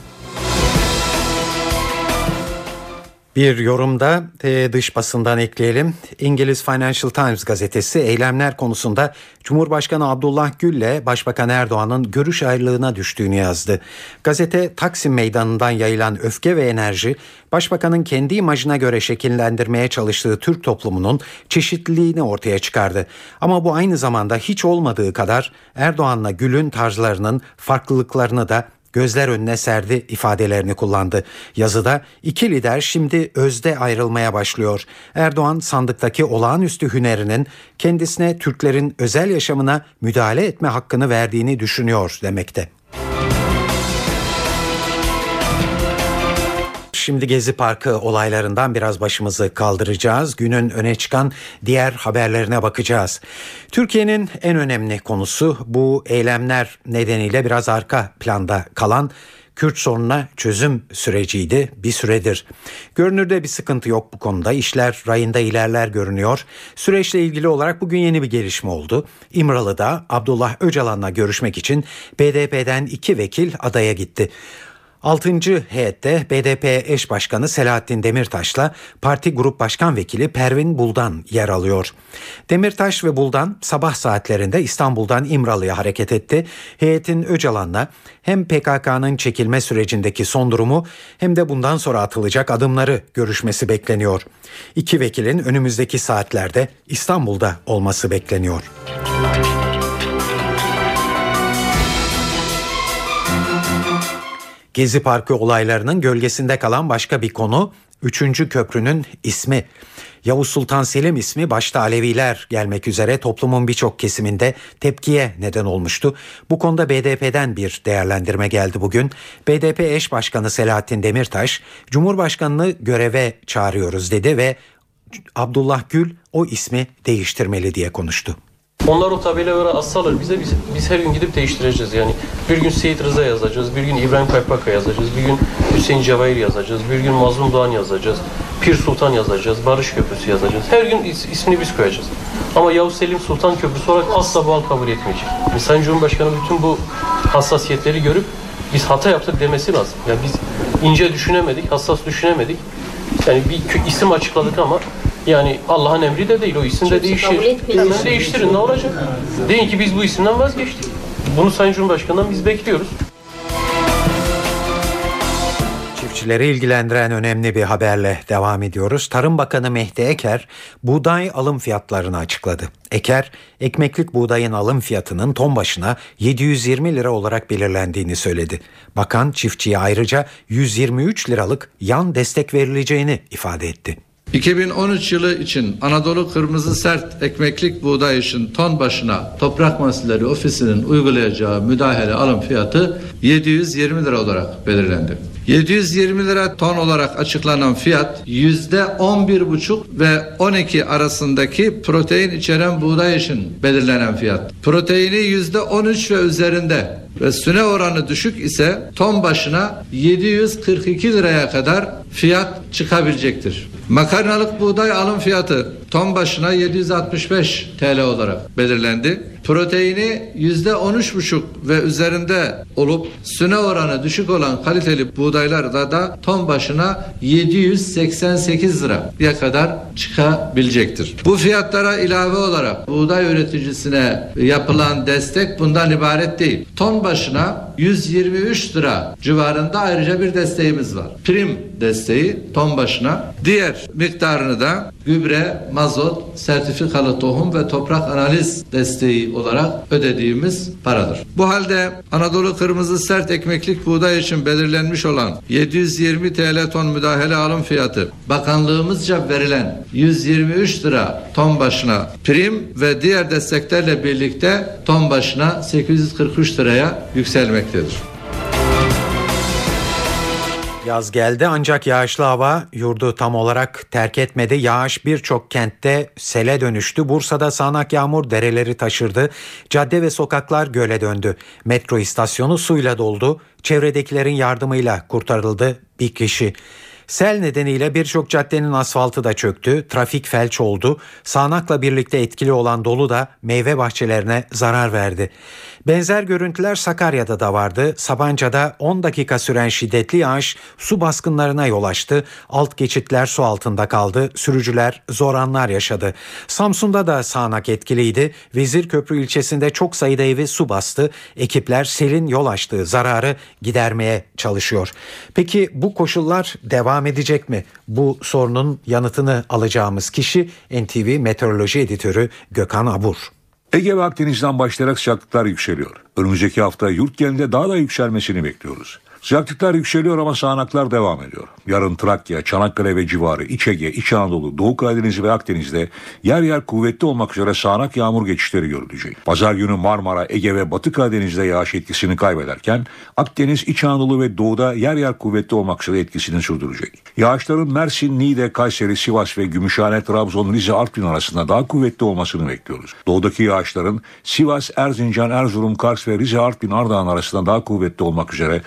Bir yorumda e, dış basından ekleyelim. İngiliz Financial Times gazetesi eylemler konusunda Cumhurbaşkanı Abdullah Gül ile Başbakan Erdoğan'ın görüş ayrılığına düştüğünü yazdı. Gazete Taksim Meydanı'ndan yayılan öfke ve enerji Başbakanın kendi imajına göre şekillendirmeye çalıştığı Türk toplumunun çeşitliliğini ortaya çıkardı. Ama bu aynı zamanda hiç olmadığı kadar Erdoğan'la Gül'ün tarzlarının farklılıklarını da gözler önüne serdi ifadelerini kullandı. Yazıda iki lider şimdi özde ayrılmaya başlıyor. Erdoğan sandıktaki olağanüstü hünerinin kendisine Türklerin özel yaşamına müdahale etme hakkını verdiğini düşünüyor demekte. Şimdi Gezi Parkı olaylarından biraz başımızı kaldıracağız. Günün öne çıkan diğer haberlerine bakacağız. Türkiye'nin en önemli konusu bu eylemler nedeniyle biraz arka planda kalan Kürt sorununa çözüm süreciydi bir süredir. Görünürde bir sıkıntı yok bu konuda. İşler rayında ilerler görünüyor. Süreçle ilgili olarak bugün yeni bir gelişme oldu. İmralı'da Abdullah Öcalan'la görüşmek için BDP'den iki vekil adaya gitti. 6. heyette BDP eş başkanı Selahattin Demirtaş'la parti grup başkan vekili Pervin Buldan yer alıyor. Demirtaş ve Buldan sabah saatlerinde İstanbul'dan İmralı'ya hareket etti. Heyetin Öcalan'la hem PKK'nın çekilme sürecindeki son durumu hem de bundan sonra atılacak adımları görüşmesi bekleniyor. İki vekilin önümüzdeki saatlerde İstanbul'da olması bekleniyor. Gezi Parkı olaylarının gölgesinde kalan başka bir konu 3. köprünün ismi. Yavuz Sultan Selim ismi başta Aleviler gelmek üzere toplumun birçok kesiminde tepkiye neden olmuştu. Bu konuda BDP'den bir değerlendirme geldi bugün. BDP eş başkanı Selahattin Demirtaş, Cumhurbaşkanını göreve çağırıyoruz dedi ve Abdullah Gül o ismi değiştirmeli diye konuştu. Onlar o tabelaları assalar bize biz, biz her gün gidip değiştireceğiz yani. Bir gün Seyit Rıza yazacağız, bir gün İbrahim Kaypaka yazacağız, bir gün Hüseyin Cevahir yazacağız, bir gün Mazlum Doğan yazacağız, Pir Sultan yazacağız, Barış Köprüsü yazacağız. Her gün is, ismini biz koyacağız. Ama Yavuz Selim Sultan Köprüsü olarak asla bu halk kabul etmeyecek. Yani Sayın Cumhurbaşkanı bütün bu hassasiyetleri görüp biz hata yaptık demesi lazım. Yani biz ince düşünemedik, hassas düşünemedik. Yani bir isim açıkladık ama yani Allah'ın emri de değil o isim de değişir. Hemen değiştirin ne olacak? Deyin ki biz bu isimden vazgeçtik. Bunu Sayın Cumhurbaşkanı'ndan biz bekliyoruz. Çiftçileri ilgilendiren önemli bir haberle devam ediyoruz. Tarım Bakanı Mehdi Eker buğday alım fiyatlarını açıkladı. Eker, ekmeklik buğdayın alım fiyatının ton başına 720 lira olarak belirlendiğini söyledi. Bakan çiftçiye ayrıca 123 liralık yan destek verileceğini ifade etti. 2013 yılı için Anadolu Kırmızı Sert Ekmeklik Buğday için ton başına Toprak Mahsulleri Ofisi'nin uygulayacağı müdahale alım fiyatı 720 lira olarak belirlendi. 720 lira ton olarak açıklanan fiyat yüzde 11,5 ve 12 arasındaki protein içeren buğday için belirlenen fiyat. Proteini yüzde 13 ve üzerinde ve süne oranı düşük ise ton başına 742 liraya kadar fiyat çıkabilecektir. Makarnalık buğday alım fiyatı ton başına 765 TL olarak belirlendi. Proteini yüzde 13,5 ve üzerinde olup süne oranı düşük olan kaliteli buğdaylarda da ton başına 788 liraya kadar çıkabilecektir. Bu fiyatlara ilave olarak buğday üreticisine yapılan destek bundan ibaret değil. Ton başına 123 lira civarında ayrıca bir desteğimiz var. Prim desteği ton başına. Diğer miktarını da gübre, mazot, sertifikalı tohum ve toprak analiz desteği olarak ödediğimiz paradır. Bu halde Anadolu Kırmızı Sert Ekmeklik Buğday için belirlenmiş olan 720 TL ton müdahale alım fiyatı bakanlığımızca verilen 123 lira ton başına prim ve diğer desteklerle birlikte ton başına 843 liraya yükselmektedir. Yaz geldi ancak yağışlı hava yurdu tam olarak terk etmedi. Yağış birçok kentte sele dönüştü. Bursa'da sağanak yağmur dereleri taşırdı. Cadde ve sokaklar göle döndü. Metro istasyonu suyla doldu. Çevredekilerin yardımıyla kurtarıldı bir kişi. Sel nedeniyle birçok caddenin asfaltı da çöktü, trafik felç oldu. Sağanakla birlikte etkili olan dolu da meyve bahçelerine zarar verdi. Benzer görüntüler Sakarya'da da vardı. Sabancı'da 10 dakika süren şiddetli yağış su baskınlarına yol açtı. Alt geçitler su altında kaldı. Sürücüler zor anlar yaşadı. Samsun'da da sağanak etkiliydi. Vezirköprü ilçesinde çok sayıda evi su bastı. Ekipler selin yol açtığı zararı gidermeye çalışıyor. Peki bu koşullar devam edecek mi? Bu sorunun yanıtını alacağımız kişi NTV Meteoroloji Editörü Gökhan Abur. Ege ve Akdeniz'den başlayarak sıcaklıklar yükseliyor. Önümüzdeki hafta yurt genelinde daha da yükselmesini bekliyoruz. Sıcaklıklar yükseliyor ama sağanaklar devam ediyor. Yarın Trakya, Çanakkale ve civarı, İç Ege, İç Anadolu, Doğu Karadeniz ve Akdeniz'de yer yer kuvvetli olmak üzere sağanak yağmur geçişleri görülecek. Pazar günü Marmara, Ege ve Batı Karadeniz'de yağış etkisini kaybederken Akdeniz, İç Anadolu ve Doğu'da yer yer kuvvetli olmak üzere etkisini sürdürecek. Yağışların Mersin, Niğde, Kayseri, Sivas ve Gümüşhane, Trabzon, Rize, Artvin arasında daha kuvvetli olmasını bekliyoruz. Doğudaki yağışların Sivas, Erzincan, Erzurum, Kars ve Rize, Artvin, Ardahan arasında daha kuvvetli olmak üzere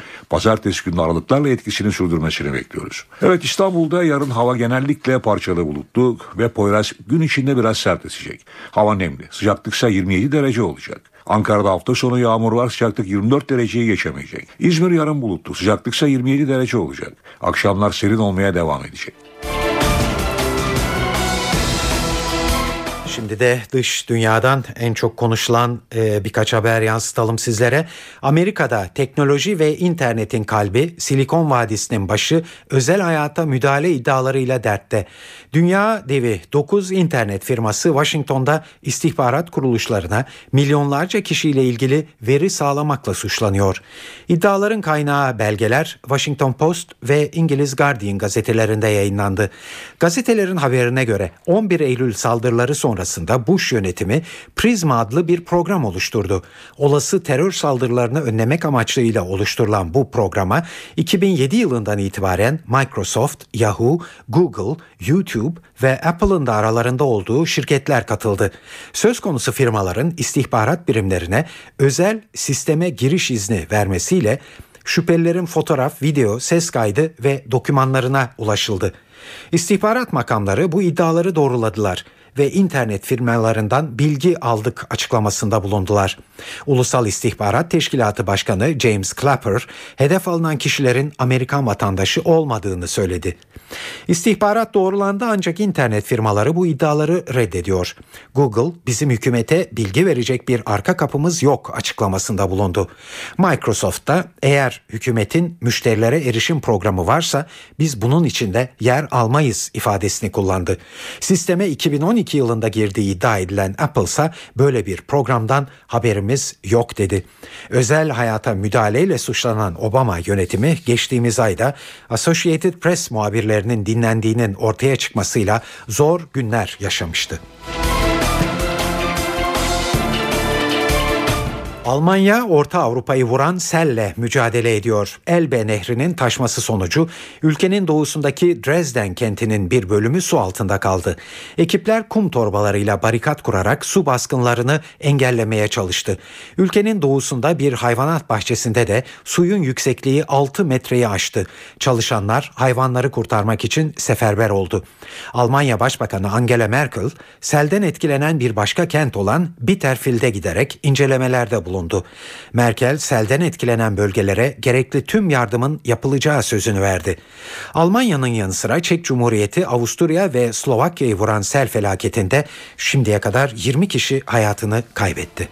pazartesi günü aralıklarla etkisini sürdürmesini bekliyoruz. Evet İstanbul'da yarın hava genellikle parçalı bulutlu ve Poyraz gün içinde biraz sertleşecek. Hava nemli. Sıcaklıksa 27 derece olacak. Ankara'da hafta sonu yağmur var sıcaklık 24 dereceyi geçemeyecek. İzmir yarın bulutlu sıcaklıksa 27 derece olacak. Akşamlar serin olmaya devam edecek. Şimdi de dış dünyadan en çok konuşulan e, birkaç haber yansıtalım sizlere. Amerika'da teknoloji ve internetin kalbi Silikon Vadisi'nin başı özel hayata müdahale iddialarıyla dertte. Dünya devi 9 internet firması Washington'da istihbarat kuruluşlarına milyonlarca kişiyle ilgili veri sağlamakla suçlanıyor. İddiaların kaynağı belgeler Washington Post ve İngiliz Guardian gazetelerinde yayınlandı. Gazetelerin haberine göre 11 Eylül saldırıları sonrası sonrasında Bush yönetimi Prisma adlı bir program oluşturdu. Olası terör saldırılarını önlemek amacıyla oluşturulan bu programa 2007 yılından itibaren Microsoft, Yahoo, Google, YouTube ve Apple'ın da aralarında olduğu şirketler katıldı. Söz konusu firmaların istihbarat birimlerine özel sisteme giriş izni vermesiyle şüphelilerin fotoğraf, video, ses kaydı ve dokümanlarına ulaşıldı. İstihbarat makamları bu iddiaları doğruladılar ve internet firmalarından bilgi aldık açıklamasında bulundular. Ulusal İstihbarat Teşkilatı Başkanı James Clapper, hedef alınan kişilerin Amerikan vatandaşı olmadığını söyledi. İstihbarat doğrulandı ancak internet firmaları bu iddiaları reddediyor. Google bizim hükümete bilgi verecek bir arka kapımız yok açıklamasında bulundu. Microsoft da eğer hükümetin müşterilere erişim programı varsa biz bunun içinde yer almayız ifadesini kullandı. Sisteme 2012 yılında girdiği iddia edilen Apple ise böyle bir programdan haberimiz yok dedi. Özel hayata müdahaleyle suçlanan Obama yönetimi geçtiğimiz ayda Associated Press muhabirlerinin dinlendiğinin ortaya çıkmasıyla zor günler yaşamıştı. Almanya Orta Avrupa'yı vuran selle mücadele ediyor. Elbe Nehri'nin taşması sonucu ülkenin doğusundaki Dresden kentinin bir bölümü su altında kaldı. Ekipler kum torbalarıyla barikat kurarak su baskınlarını engellemeye çalıştı. Ülkenin doğusunda bir hayvanat bahçesinde de suyun yüksekliği 6 metreyi aştı. Çalışanlar hayvanları kurtarmak için seferber oldu. Almanya Başbakanı Angela Merkel selden etkilenen bir başka kent olan Bitterfield'e giderek incelemelerde bulundu bulundu. Merkel selden etkilenen bölgelere gerekli tüm yardımın yapılacağı sözünü verdi. Almanya'nın yanı sıra Çek Cumhuriyeti, Avusturya ve Slovakya'yı vuran sel felaketinde şimdiye kadar 20 kişi hayatını kaybetti.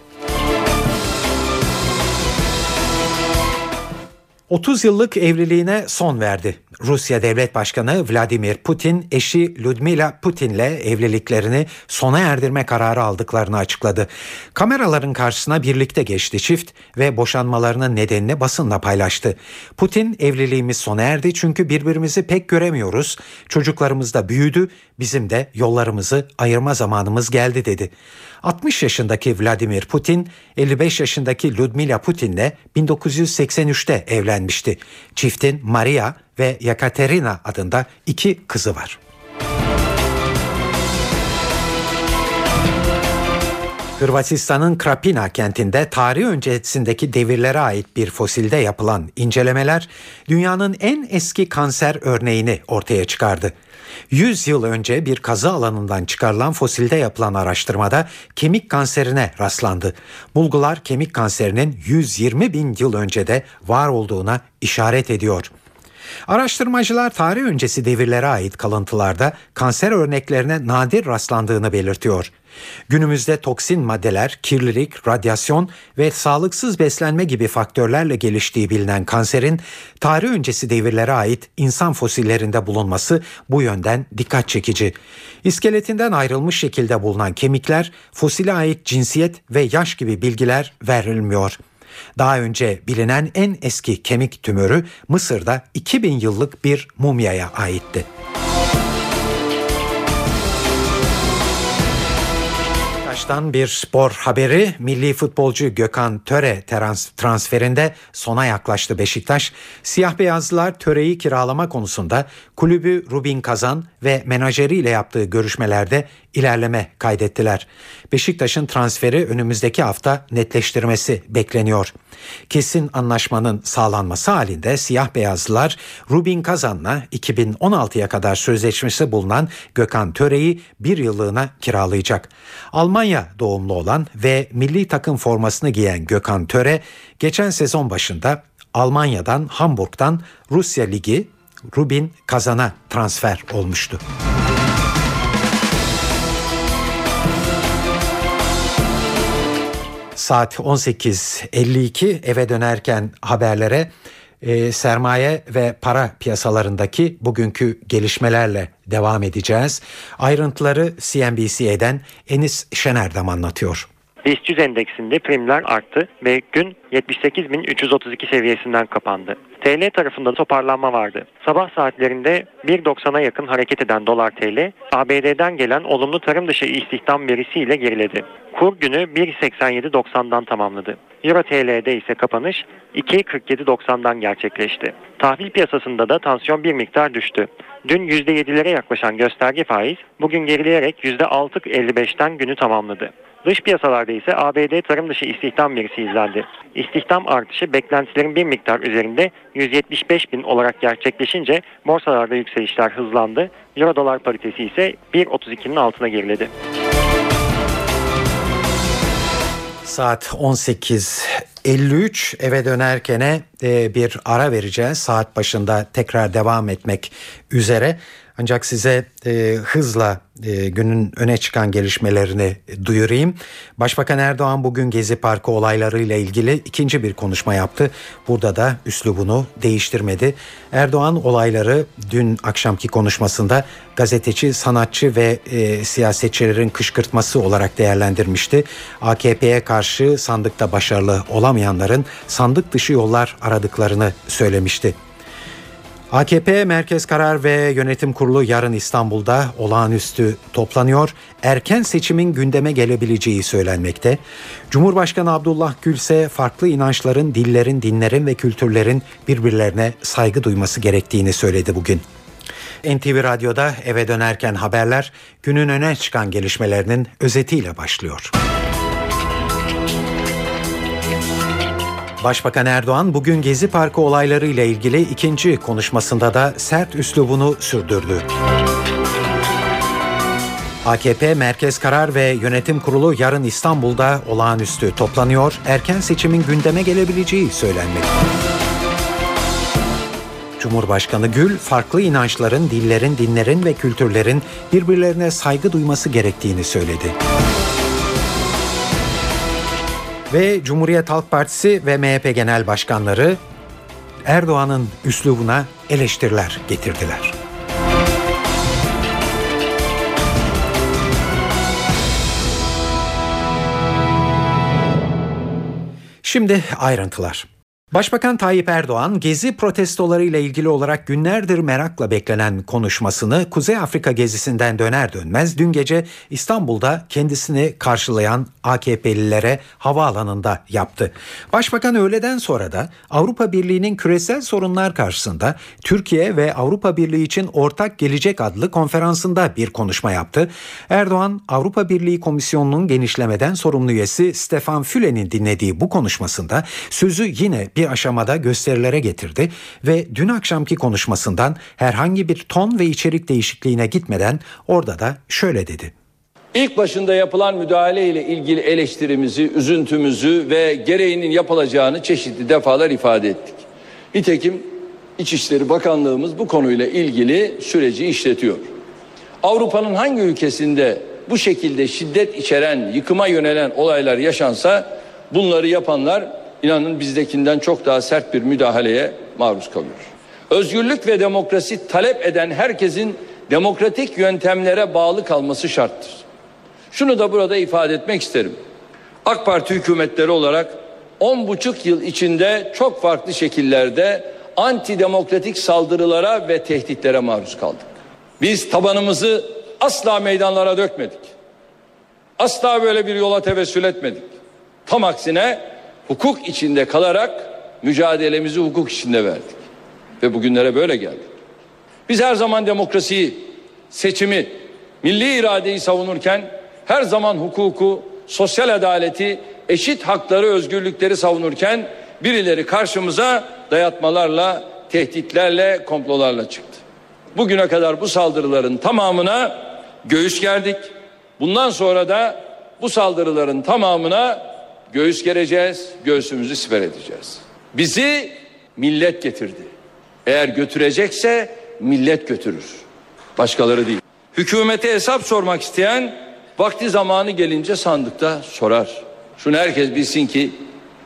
30 yıllık evliliğine son verdi. Rusya Devlet Başkanı Vladimir Putin eşi Ludmila Putin'le evliliklerini sona erdirme kararı aldıklarını açıkladı. Kameraların karşısına birlikte geçti çift ve boşanmalarının nedenini basınla paylaştı. Putin evliliğimiz sona erdi çünkü birbirimizi pek göremiyoruz. Çocuklarımız da büyüdü, bizim de yollarımızı ayırma zamanımız geldi dedi. 60 yaşındaki Vladimir Putin 55 yaşındaki Ludmila Putin'le 1983'te evlenmişti. Çiftin Maria ve Yekaterina adında iki kızı var. Hırvatistan'ın Krapina kentinde tarih öncesindeki devirlere ait bir fosilde yapılan incelemeler dünyanın en eski kanser örneğini ortaya çıkardı. 100 yıl önce bir kazı alanından çıkarılan fosilde yapılan araştırmada kemik kanserine rastlandı. Bulgular kemik kanserinin 120 bin yıl önce de var olduğuna işaret ediyor. Araştırmacılar tarih öncesi devirlere ait kalıntılarda kanser örneklerine nadir rastlandığını belirtiyor. Günümüzde toksin maddeler, kirlilik, radyasyon ve sağlıksız beslenme gibi faktörlerle geliştiği bilinen kanserin tarih öncesi devirlere ait insan fosillerinde bulunması bu yönden dikkat çekici. İskeletinden ayrılmış şekilde bulunan kemikler, fosile ait cinsiyet ve yaş gibi bilgiler verilmiyor. Daha önce bilinen en eski kemik tümörü Mısır'da 2000 yıllık bir mumyaya aitti. Beşiktaş'tan bir spor haberi. Milli futbolcu Gökhan Töre trans transferinde sona yaklaştı Beşiktaş. Siyah beyazlılar Töre'yi kiralama konusunda kulübü Rubin Kazan ve menajeriyle yaptığı görüşmelerde ilerleme kaydettiler. Beşiktaş'ın transferi önümüzdeki hafta netleştirmesi bekleniyor. Kesin anlaşmanın sağlanması halinde siyah beyazlılar Rubin Kazan'la 2016'ya kadar sözleşmesi bulunan Gökhan Töre'yi bir yıllığına kiralayacak. Almanya doğumlu olan ve milli takım formasını giyen Gökhan Töre geçen sezon başında Almanya'dan Hamburg'dan Rusya Ligi Rubin Kazan'a transfer olmuştu. Saat 18.52 eve dönerken haberlere e, sermaye ve para piyasalarındaki bugünkü gelişmelerle devam edeceğiz. Ayrıntıları CNBC'den Enis Şenerdem anlatıyor. BIST 100 endeksinde primler arttı ve gün 78.332 seviyesinden kapandı. TL tarafında toparlanma vardı. Sabah saatlerinde 1.90'a yakın hareket eden dolar TL, ABD'den gelen olumlu tarım dışı istihdam verisiyle geriledi. Kur günü 1.87.90'dan tamamladı. Euro TL'de ise kapanış 2.47.90'dan gerçekleşti. Tahvil piyasasında da tansiyon bir miktar düştü. Dün %7'lere yaklaşan gösterge faiz bugün gerileyerek %6.55'ten günü tamamladı. Dış piyasalarda ise ABD tarım dışı istihdam verisi izlendi. İstihdam artışı beklentilerin bir miktar üzerinde 175 bin olarak gerçekleşince borsalarda yükselişler hızlandı. Euro dolar paritesi ise 1.32'nin altına geriledi. Saat 18.53 eve dönerken e, bir ara vereceğiz. Saat başında tekrar devam etmek üzere. Ancak size e, hızla e, günün öne çıkan gelişmelerini duyurayım. Başbakan Erdoğan bugün Gezi Parkı olaylarıyla ilgili ikinci bir konuşma yaptı. Burada da üslubunu değiştirmedi. Erdoğan olayları dün akşamki konuşmasında gazeteci, sanatçı ve e, siyasetçilerin kışkırtması olarak değerlendirmişti. AKP'ye karşı sandıkta başarılı olamayanların sandık dışı yollar aradıklarını söylemişti. AKP Merkez Karar ve Yönetim Kurulu yarın İstanbul'da olağanüstü toplanıyor. Erken seçimin gündeme gelebileceği söylenmekte. Cumhurbaşkanı Abdullah Gül ise farklı inançların, dillerin, dinlerin ve kültürlerin birbirlerine saygı duyması gerektiğini söyledi bugün. NTV Radyo'da eve dönerken haberler günün öne çıkan gelişmelerinin özetiyle başlıyor. Başbakan Erdoğan bugün Gezi Parkı olayları ile ilgili ikinci konuşmasında da sert üslubunu sürdürdü. AKP Merkez Karar ve Yönetim Kurulu yarın İstanbul'da olağanüstü toplanıyor. Erken seçimin gündeme gelebileceği söylenmekte. Cumhurbaşkanı Gül, farklı inançların, dillerin, dinlerin ve kültürlerin birbirlerine saygı duyması gerektiğini söyledi ve Cumhuriyet Halk Partisi ve MHP Genel Başkanları Erdoğan'ın üslubuna eleştiriler getirdiler. Şimdi ayrıntılar. Başbakan Tayyip Erdoğan gezi protestoları ile ilgili olarak günlerdir merakla beklenen konuşmasını Kuzey Afrika gezisinden döner dönmez dün gece İstanbul'da kendisini karşılayan AKP'lilere havaalanında yaptı. Başbakan öğleden sonra da Avrupa Birliği'nin küresel sorunlar karşısında Türkiye ve Avrupa Birliği için ortak gelecek adlı konferansında bir konuşma yaptı. Erdoğan Avrupa Birliği Komisyonu'nun genişlemeden sorumlu üyesi Stefan Füle'nin dinlediği bu konuşmasında sözü yine bir aşamada gösterilere getirdi ve dün akşamki konuşmasından herhangi bir ton ve içerik değişikliğine gitmeden orada da şöyle dedi. İlk başında yapılan müdahale ile ilgili eleştirimizi, üzüntümüzü ve gereğinin yapılacağını çeşitli defalar ifade ettik. Nitekim İçişleri Bakanlığımız bu konuyla ilgili süreci işletiyor. Avrupa'nın hangi ülkesinde bu şekilde şiddet içeren, yıkıma yönelen olaylar yaşansa bunları yapanlar inanın bizdekinden çok daha sert bir müdahaleye maruz kalıyor. Özgürlük ve demokrasi talep eden herkesin demokratik yöntemlere bağlı kalması şarttır. Şunu da burada ifade etmek isterim. AK Parti hükümetleri olarak on buçuk yıl içinde çok farklı şekillerde antidemokratik saldırılara ve tehditlere maruz kaldık. Biz tabanımızı asla meydanlara dökmedik. Asla böyle bir yola tevessül etmedik. Tam aksine hukuk içinde kalarak mücadelemizi hukuk içinde verdik. Ve bugünlere böyle geldik. Biz her zaman demokrasiyi, seçimi, milli iradeyi savunurken her zaman hukuku, sosyal adaleti, eşit hakları, özgürlükleri savunurken birileri karşımıza dayatmalarla, tehditlerle, komplolarla çıktı. Bugüne kadar bu saldırıların tamamına göğüs gerdik. Bundan sonra da bu saldırıların tamamına göğüs gereceğiz, göğsümüzü siper edeceğiz. Bizi millet getirdi. Eğer götürecekse millet götürür. Başkaları değil. Hükümete hesap sormak isteyen vakti zamanı gelince sandıkta sorar. Şunu herkes bilsin ki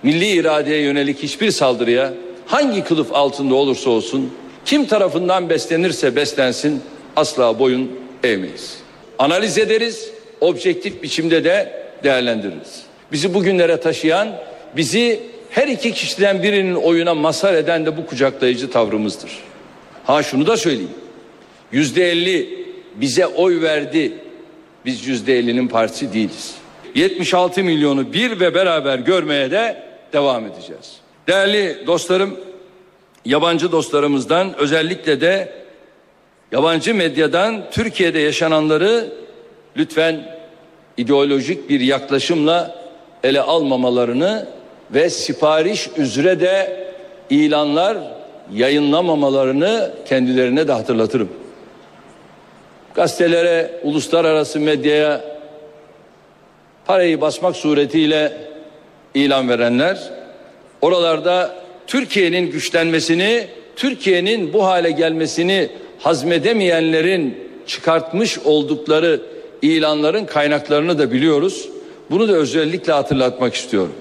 milli iradeye yönelik hiçbir saldırıya hangi kılıf altında olursa olsun kim tarafından beslenirse beslensin asla boyun eğmeyiz. Analiz ederiz, objektif biçimde de değerlendiririz. Bizi bugünlere taşıyan, bizi her iki kişiden birinin oyuna masar eden de bu kucaklayıcı tavrımızdır. Ha şunu da söyleyeyim. Yüzde elli bize oy verdi. Biz yüzde ellinin partisi değiliz. 76 milyonu bir ve beraber görmeye de devam edeceğiz. Değerli dostlarım, yabancı dostlarımızdan özellikle de yabancı medyadan Türkiye'de yaşananları lütfen ideolojik bir yaklaşımla ele almamalarını ve sipariş üzere de ilanlar yayınlamamalarını kendilerine de hatırlatırım. Gazetelere, uluslararası medyaya parayı basmak suretiyle ilan verenler oralarda Türkiye'nin güçlenmesini, Türkiye'nin bu hale gelmesini hazmedemeyenlerin çıkartmış oldukları ilanların kaynaklarını da biliyoruz. Bunu da özellikle hatırlatmak istiyorum.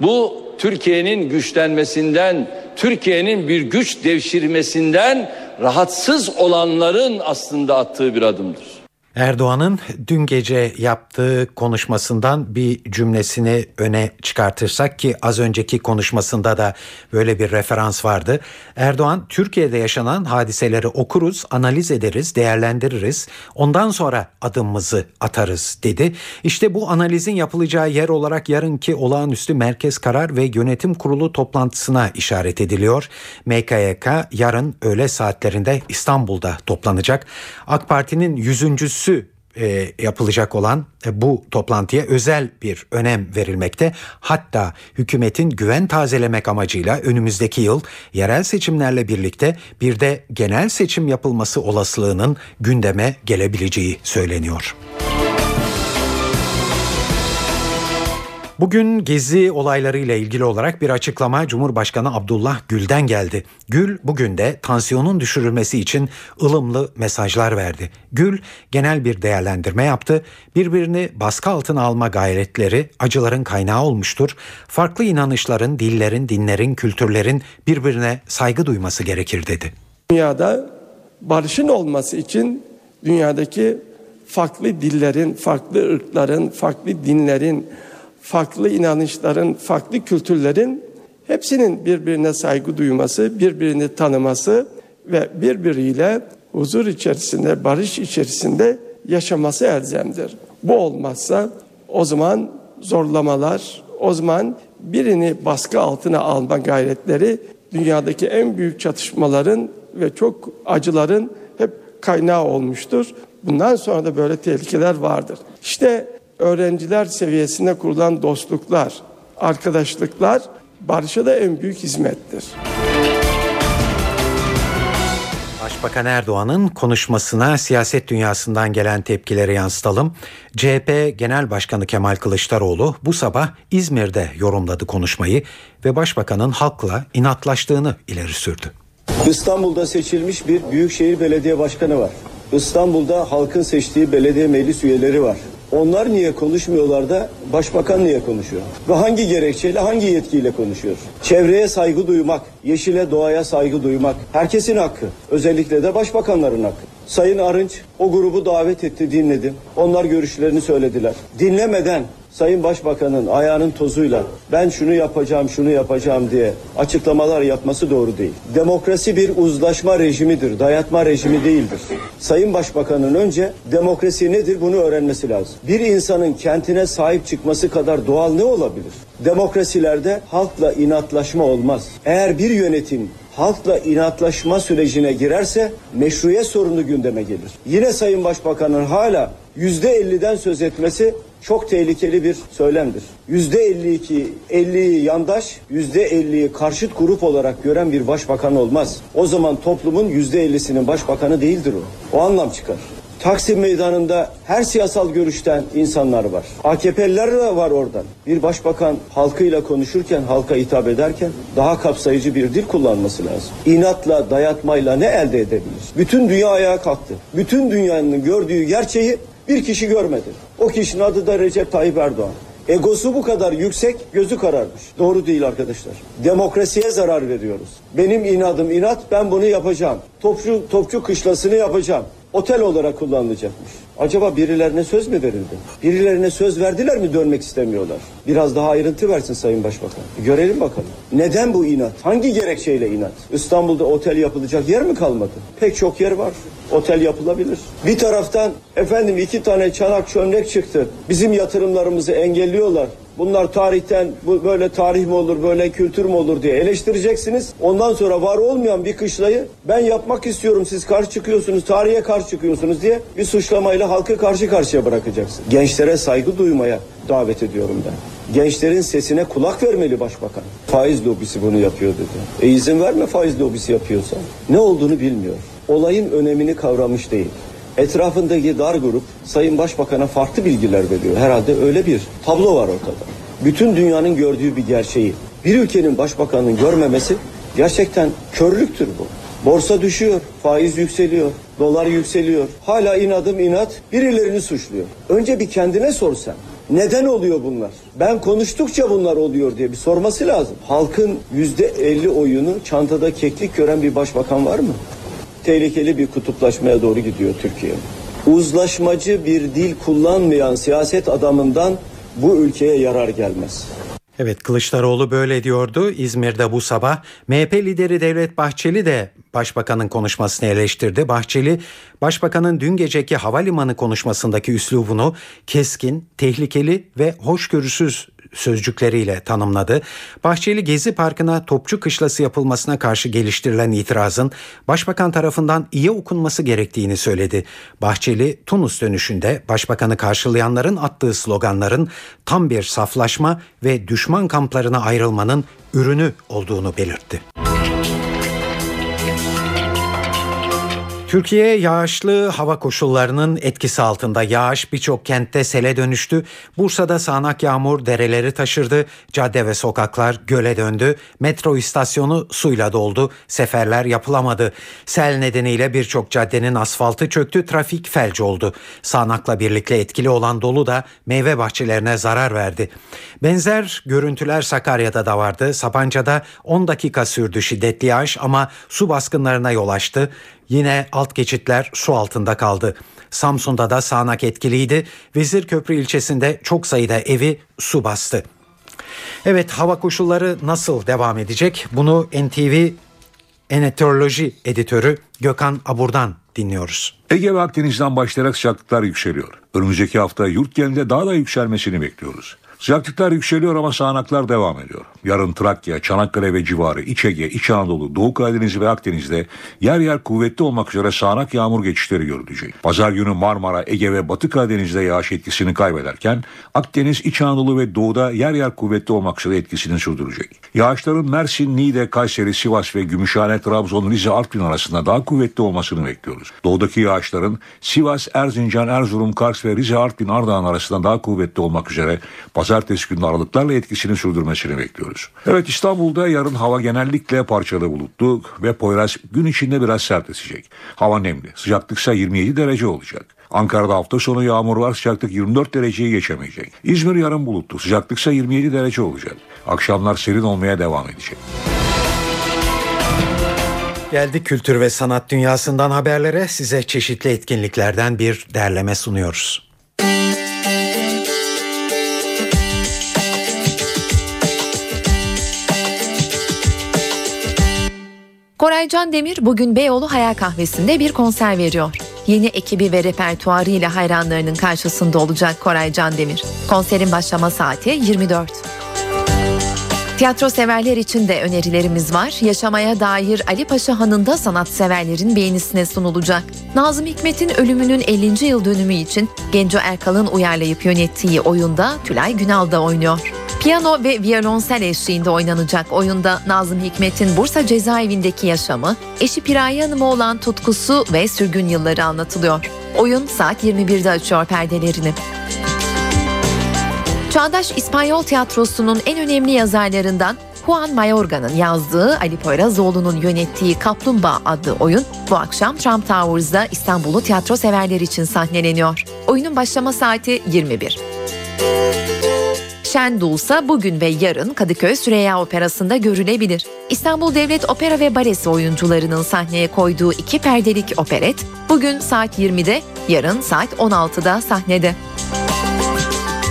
Bu Türkiye'nin güçlenmesinden, Türkiye'nin bir güç devşirmesinden rahatsız olanların aslında attığı bir adımdır. Erdoğan'ın dün gece yaptığı konuşmasından bir cümlesini öne çıkartırsak ki az önceki konuşmasında da böyle bir referans vardı. Erdoğan Türkiye'de yaşanan hadiseleri okuruz, analiz ederiz, değerlendiririz. Ondan sonra adımımızı atarız dedi. İşte bu analizin yapılacağı yer olarak yarınki olağanüstü Merkez Karar ve Yönetim Kurulu toplantısına işaret ediliyor. MKYK yarın öğle saatlerinde İstanbul'da toplanacak. AK Parti'nin yüzüncüsü e, yapılacak olan e, bu toplantıya özel bir önem verilmekte. Hatta hükümetin güven tazelemek amacıyla önümüzdeki yıl yerel seçimlerle birlikte bir de genel seçim yapılması olasılığının gündeme gelebileceği söyleniyor. Bugün gezi olaylarıyla ilgili olarak bir açıklama Cumhurbaşkanı Abdullah Gül'den geldi. Gül bugün de tansiyonun düşürülmesi için ılımlı mesajlar verdi. Gül genel bir değerlendirme yaptı. Birbirini baskı altına alma gayretleri acıların kaynağı olmuştur. Farklı inanışların, dillerin, dinlerin, kültürlerin birbirine saygı duyması gerekir dedi. Dünyada barışın olması için dünyadaki farklı dillerin, farklı ırkların, farklı dinlerin, farklı inanışların, farklı kültürlerin hepsinin birbirine saygı duyması, birbirini tanıması ve birbiriyle huzur içerisinde, barış içerisinde yaşaması elzemdir. Bu olmazsa o zaman zorlamalar, o zaman birini baskı altına alma gayretleri dünyadaki en büyük çatışmaların ve çok acıların hep kaynağı olmuştur. Bundan sonra da böyle tehlikeler vardır. İşte öğrenciler seviyesinde kurulan dostluklar, arkadaşlıklar barışa da en büyük hizmettir. Başbakan Erdoğan'ın konuşmasına siyaset dünyasından gelen tepkileri yansıtalım. CHP Genel Başkanı Kemal Kılıçdaroğlu bu sabah İzmir'de yorumladı konuşmayı ve başbakanın halkla inatlaştığını ileri sürdü. İstanbul'da seçilmiş bir büyükşehir belediye başkanı var. İstanbul'da halkın seçtiği belediye meclis üyeleri var. Onlar niye konuşmuyorlar da başbakan niye konuşuyor? Ve hangi gerekçeyle, hangi yetkiyle konuşuyor? Çevreye saygı duymak, yeşile, doğaya saygı duymak herkesin hakkı. Özellikle de başbakanların hakkı. Sayın Arınç o grubu davet etti, dinledim. Onlar görüşlerini söylediler. Dinlemeden Sayın Başbakan'ın ayağının tozuyla ben şunu yapacağım, şunu yapacağım diye açıklamalar yapması doğru değil. Demokrasi bir uzlaşma rejimidir, dayatma rejimi değildir. Sayın Başbakan'ın önce demokrasi nedir bunu öğrenmesi lazım. Bir insanın kentine sahip çıkması kadar doğal ne olabilir? Demokrasilerde halkla inatlaşma olmaz. Eğer bir yönetim halkla inatlaşma sürecine girerse meşruiyet sorunu gündeme gelir. Yine Sayın Başbakan'ın hala yüzde elliden söz etmesi çok tehlikeli bir söylemdir. Yüzde 52, 50'yi yandaş, yüzde 50'yi karşıt grup olarak gören bir başbakan olmaz. O zaman toplumun yüzde 50'sinin başbakanı değildir o. O anlam çıkar. Taksim meydanında her siyasal görüşten insanlar var. AKP'liler de var oradan. Bir başbakan halkıyla konuşurken, halka hitap ederken daha kapsayıcı bir dil kullanması lazım. İnatla, dayatmayla ne elde edebilir? Bütün dünya ayağa kalktı. Bütün dünyanın gördüğü gerçeği bir kişi görmedi. O kişinin adı da Recep Tayyip Erdoğan. Egosu bu kadar yüksek, gözü kararmış. Doğru değil arkadaşlar. Demokrasiye zarar veriyoruz. Benim inadım inat, ben bunu yapacağım. Topçu, topçu kışlasını yapacağım. Otel olarak kullanılacakmış. Acaba birilerine söz mü verildi? Birilerine söz verdiler mi dönmek istemiyorlar? Biraz daha ayrıntı versin Sayın Başbakan. Görelim bakalım. Neden bu inat? Hangi gerekçeyle inat? İstanbul'da otel yapılacak yer mi kalmadı? Pek çok yer var. Otel yapılabilir. Bir taraftan efendim iki tane çanak çömlek çıktı. Bizim yatırımlarımızı engelliyorlar. Bunlar tarihten bu böyle tarih mi olur, böyle kültür mü olur diye eleştireceksiniz. Ondan sonra var olmayan bir kışlayı ben yapmak istiyorum siz karşı çıkıyorsunuz, tarihe karşı çıkıyorsunuz diye bir suçlamayla halkı karşı karşıya bırakacaksın. Gençlere saygı duymaya davet ediyorum ben. Gençlerin sesine kulak vermeli başbakan. Faiz lobisi bunu yapıyor dedi. E izin verme faiz lobisi yapıyorsa. Ne olduğunu bilmiyor. Olayın önemini kavramış değil. Etrafındaki dar grup Sayın Başbakan'a farklı bilgiler veriyor. Herhalde öyle bir tablo var ortada. Bütün dünyanın gördüğü bir gerçeği. Bir ülkenin başbakanının görmemesi gerçekten körlüktür bu. Borsa düşüyor, faiz yükseliyor, dolar yükseliyor. Hala inadım inat birilerini suçluyor. Önce bir kendine sorsan. Neden oluyor bunlar? Ben konuştukça bunlar oluyor diye bir sorması lazım. Halkın yüzde elli oyunu çantada keklik gören bir başbakan var mı? Tehlikeli bir kutuplaşmaya doğru gidiyor Türkiye. Uzlaşmacı bir dil kullanmayan siyaset adamından bu ülkeye yarar gelmez. Evet Kılıçdaroğlu böyle diyordu İzmir'de bu sabah. MHP lideri Devlet Bahçeli de Başbakanın konuşmasını eleştirdi. Bahçeli, Başbakanın dün geceki havalimanı konuşmasındaki üslubunu keskin, tehlikeli ve hoşgörüsüz sözcükleriyle tanımladı. Bahçeli Gezi Parkı'na topçu kışlası yapılmasına karşı geliştirilen itirazın başbakan tarafından iyi okunması gerektiğini söyledi. Bahçeli Tunus dönüşünde başbakanı karşılayanların attığı sloganların tam bir saflaşma ve düşman kamplarına ayrılmanın ürünü olduğunu belirtti. Türkiye yağışlı hava koşullarının etkisi altında. Yağış birçok kentte sele dönüştü. Bursa'da sağanak yağmur dereleri taşırdı. Cadde ve sokaklar göle döndü. Metro istasyonu suyla doldu. Seferler yapılamadı. Sel nedeniyle birçok caddenin asfaltı çöktü. Trafik felç oldu. Sağanakla birlikte etkili olan dolu da meyve bahçelerine zarar verdi. Benzer görüntüler Sakarya'da da vardı. Sapanca'da 10 dakika sürdü şiddetli yağış ama su baskınlarına yol açtı. Yine alt geçitler su altında kaldı. Samsun'da da sağanak etkiliydi. Vezirköprü ilçesinde çok sayıda evi su bastı. Evet hava koşulları nasıl devam edecek? Bunu NTV Eneteoroloji editörü Gökhan Abur'dan dinliyoruz. Ege ve Akdeniz'den başlayarak sıcaklıklar yükseliyor. Önümüzdeki hafta yurt genelinde daha da yükselmesini bekliyoruz. Sıcaklıklar yükseliyor ama sağanaklar devam ediyor. Yarın Trakya, Çanakkale ve civarı, İç Ege, İç Anadolu, Doğu Karadeniz ve Akdeniz'de yer yer kuvvetli olmak üzere sağanak yağmur geçişleri görülecek. Pazar günü Marmara, Ege ve Batı Karadeniz'de yağış etkisini kaybederken Akdeniz, İç Anadolu ve Doğu'da yer yer kuvvetli olmak üzere etkisini sürdürecek. Yağışların Mersin, Niğde, Kayseri, Sivas ve Gümüşhane, Trabzon, Rize, Artvin arasında daha kuvvetli olmasını bekliyoruz. Doğudaki yağışların Sivas, Erzincan, Erzurum, Kars ve Rize, Artvin, Ardahan arasında daha kuvvetli olmak üzere pazartesi günü aralıklarla etkisini sürdürmesini bekliyoruz. Evet İstanbul'da yarın hava genellikle parçalı bulutlu ve Poyraz gün içinde biraz sert esecek. Hava nemli. Sıcaklık ise 27 derece olacak. Ankara'da hafta sonu yağmur var sıcaklık 24 dereceyi geçemeyecek. İzmir yarın bulutlu sıcaklık ise 27 derece olacak. Akşamlar serin olmaya devam edecek. Geldik kültür ve sanat dünyasından haberlere size çeşitli etkinliklerden bir derleme sunuyoruz. Koray Can Demir bugün Beyoğlu Hayal Kahvesi'nde bir konser veriyor. Yeni ekibi ve repertuarıyla hayranlarının karşısında olacak Koray Can Demir. Konserin başlama saati 24. Tiyatro severler için de önerilerimiz var. Yaşamaya dair Ali Paşa Hanı'nda sanatseverlerin beğenisine sunulacak. Nazım Hikmet'in ölümünün 50. yıl dönümü için Genco Erkal'ın uyarlayıp yönettiği oyunda Tülay Günal da oynuyor. Piyano ve violonsel eşliğinde oynanacak oyunda Nazım Hikmet'in Bursa cezaevindeki yaşamı, eşi Piraye Hanım'a olan tutkusu ve sürgün yılları anlatılıyor. Oyun saat 21'de açıyor perdelerini. Çağdaş İspanyol tiyatrosunun en önemli yazarlarından Juan Mayorga'nın yazdığı Ali Poyrazoğlu'nun yönettiği Kaplumbağa adlı oyun bu akşam Trump Towers'da İstanbul'u tiyatro severler için sahneleniyor. Oyunun başlama saati 21. Şen Dulsa bugün ve yarın Kadıköy Süreyya Operası'nda görülebilir. İstanbul Devlet Opera ve Balesi oyuncularının sahneye koyduğu iki perdelik operet bugün saat 20'de, yarın saat 16'da sahnede.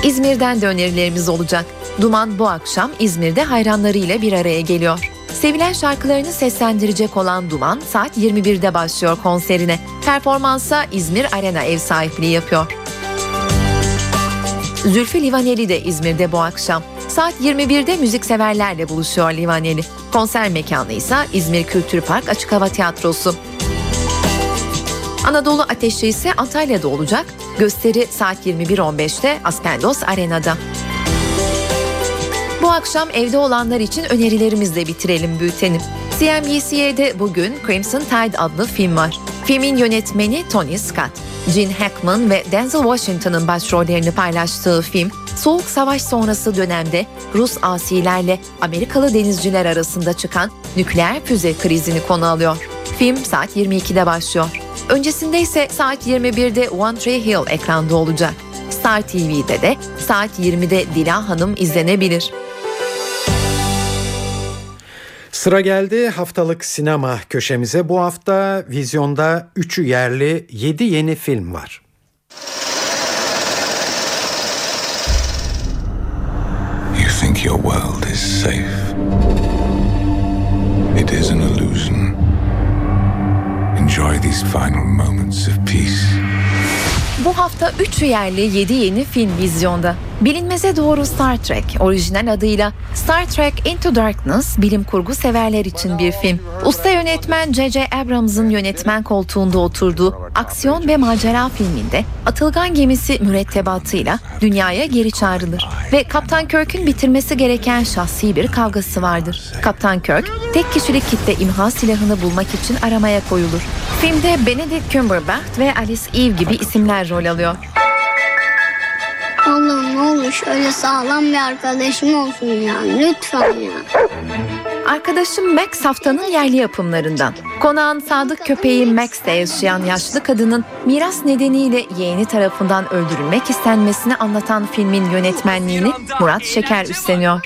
İzmir'den de önerilerimiz olacak. Duman bu akşam İzmir'de hayranlarıyla bir araya geliyor. Sevilen şarkılarını seslendirecek olan Duman saat 21'de başlıyor konserine. Performansa İzmir Arena ev sahipliği yapıyor. Zülfü Livaneli de İzmir'de bu akşam. Saat 21'de müzikseverlerle buluşuyor Livaneli. Konser mekanı ise İzmir Kültür Park Açık Hava Tiyatrosu. Anadolu Ateşi ise Antalya'da olacak. Gösteri saat 21.15'te Aspendos Arena'da. Bu akşam evde olanlar için önerilerimizle bitirelim bülteni. CNBC'de bugün Crimson Tide adlı film var. Filmin yönetmeni Tony Scott. Gene Hackman ve Denzel Washington'ın başrollerini paylaştığı film, Soğuk Savaş sonrası dönemde Rus asilerle Amerikalı denizciler arasında çıkan nükleer füze krizini konu alıyor. Film saat 22'de başlıyor. Öncesinde ise saat 21'de One Tree Hill ekranda olacak. Star TV'de de saat 20'de Dila Hanım izlenebilir. Sıra geldi haftalık sinema köşemize. Bu hafta vizyonda 3'ü yerli 7 yeni film var. You think your world is safe. It is an illusion. Enjoy these final moments of peace. Bu hafta 3 yerli 7 yeni film vizyonda. Bilinmeze doğru Star Trek, orijinal adıyla Star Trek Into Darkness bilim kurgu severler için bir film. Usta yönetmen J.J. Abrams'ın yönetmen koltuğunda oturduğu aksiyon ve macera filminde Atılgan gemisi mürettebatıyla dünyaya geri çağrılır. Ve Kaptan Kirk'ün bitirmesi gereken şahsi bir kavgası vardır. Kaptan Kirk, tek kişilik kitle imha silahını bulmak için aramaya koyulur. Filmde Benedict Cumberbatch ve Alice Eve gibi isimler rol alıyor. Allah'ım ne olur şöyle sağlam bir arkadaşım olsun ya. Lütfen ya. Arkadaşım Max haftanın yerli yapımlarından. Konağın sadık köpeği Max'te yaşayan yaşlı kadının miras nedeniyle yeğeni tarafından öldürülmek istenmesini anlatan filmin yönetmenliğini Murat Şeker üstleniyor.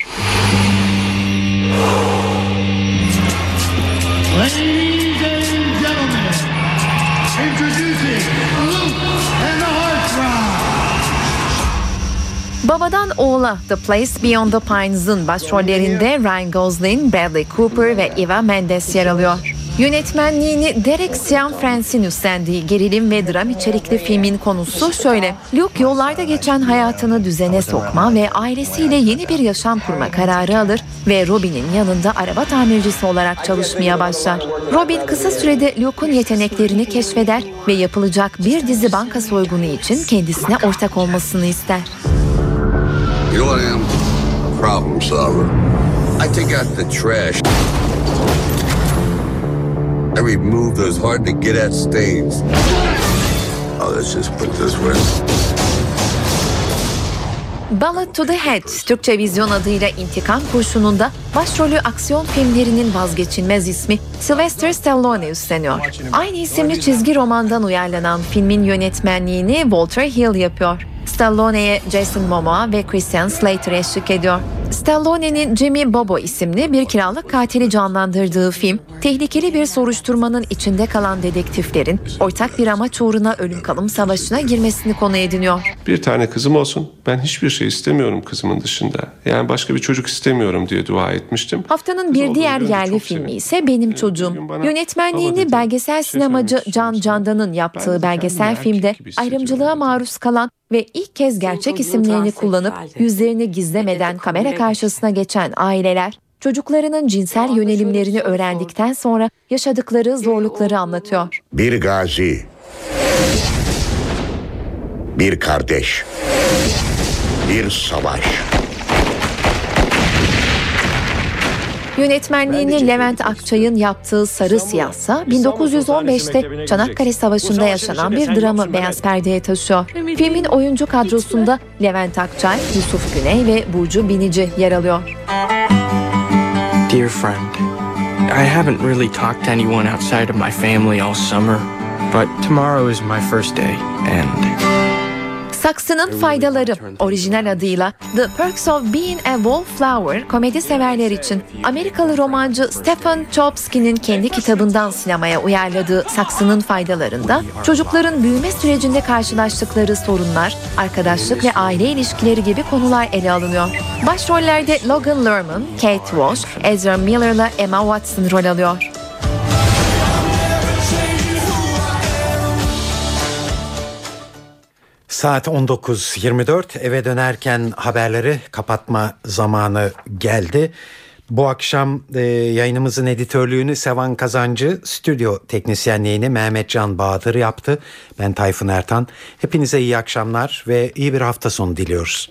Babadan oğula The Place Beyond the Pines'ın başrollerinde Ryan Gosling, Bradley Cooper ve Eva Mendes yer alıyor. Yönetmenliğini Derek Cianfranc'in üstlendiği gerilim ve dram içerikli filmin konusu şöyle. Luke yollarda geçen hayatını düzene sokma ve ailesiyle yeni bir yaşam kurma kararı alır ve Robin'in yanında araba tamircisi olarak çalışmaya başlar. Robin kısa sürede Luke'un yeteneklerini keşfeder ve yapılacak bir dizi banka soygunu için kendisine ortak olmasını ister. You know what I am? A problem solver. I take out the trash. I remove those hard to get at stains. Oh, let's just put this way. Ballad to the Head, Türkçe vizyon adıyla İntikam Kurşunu'nda başrolü aksiyon filmlerinin vazgeçilmez ismi Sylvester Stallone üstleniyor. Aynı isimli çizgi romandan uyarlanan filmin yönetmenliğini Walter Hill yapıyor. Stallone'ye Jason Momoa ve Christian Slater eşlik ediyor. Stallone'nin Jimmy Bobo isimli bir kiralık katili canlandırdığı film, tehlikeli bir soruşturmanın içinde kalan dedektiflerin ortak bir amaç uğruna ölüm kalım savaşına girmesini konu ediniyor. Bir tane kızım olsun. Ben hiçbir şey istemiyorum kızımın dışında. Yani başka bir çocuk istemiyorum diye dua etmiştim. Haftanın bir diğer yerli filmi ise Benim Çocuğum. Yönetmenliğini belgesel sinemacı Can Candan'ın yaptığı belgesel filmde ayrımcılığa maruz kalan ve ilk kez gerçek isimlerini kullanıp yüzlerini gizlemeden kamera karşısına geçen aileler çocuklarının cinsel yönelimlerini öğrendikten sonra yaşadıkları zorlukları anlatıyor. Bir gazi, bir kardeş, bir savaş. Yönetmenliğini Levent Akçay'ın yaptığı Sarı Siyahsa 1915'te Çanakkale Savaşı'nda yaşanan bir dramı beyaz perdeye taşıyor. Filmin oyuncu kadrosunda Levent Akçay, Yusuf Güney ve Burcu Binici yer alıyor. Dear friend, I haven't really talked to anyone outside of my family all summer, but tomorrow is my first day, and Saksının Faydaları orijinal adıyla The Perks of Being a Wallflower komedi severler için Amerikalı romancı Stephen Chbosky'nin kendi kitabından sinemaya uyarladığı Saksının Faydalarında çocukların büyüme sürecinde karşılaştıkları sorunlar, arkadaşlık ve aile ilişkileri gibi konular ele alınıyor. Başrollerde Logan Lerman, Kate Walsh, Ezra Miller ile Emma Watson rol alıyor. Saat 19.24 eve dönerken haberleri kapatma zamanı geldi. Bu akşam e, yayınımızın editörlüğünü Sevan Kazancı, stüdyo teknisyenliğini Mehmet Can Bahadır yaptı. Ben Tayfun Ertan. Hepinize iyi akşamlar ve iyi bir hafta sonu diliyoruz.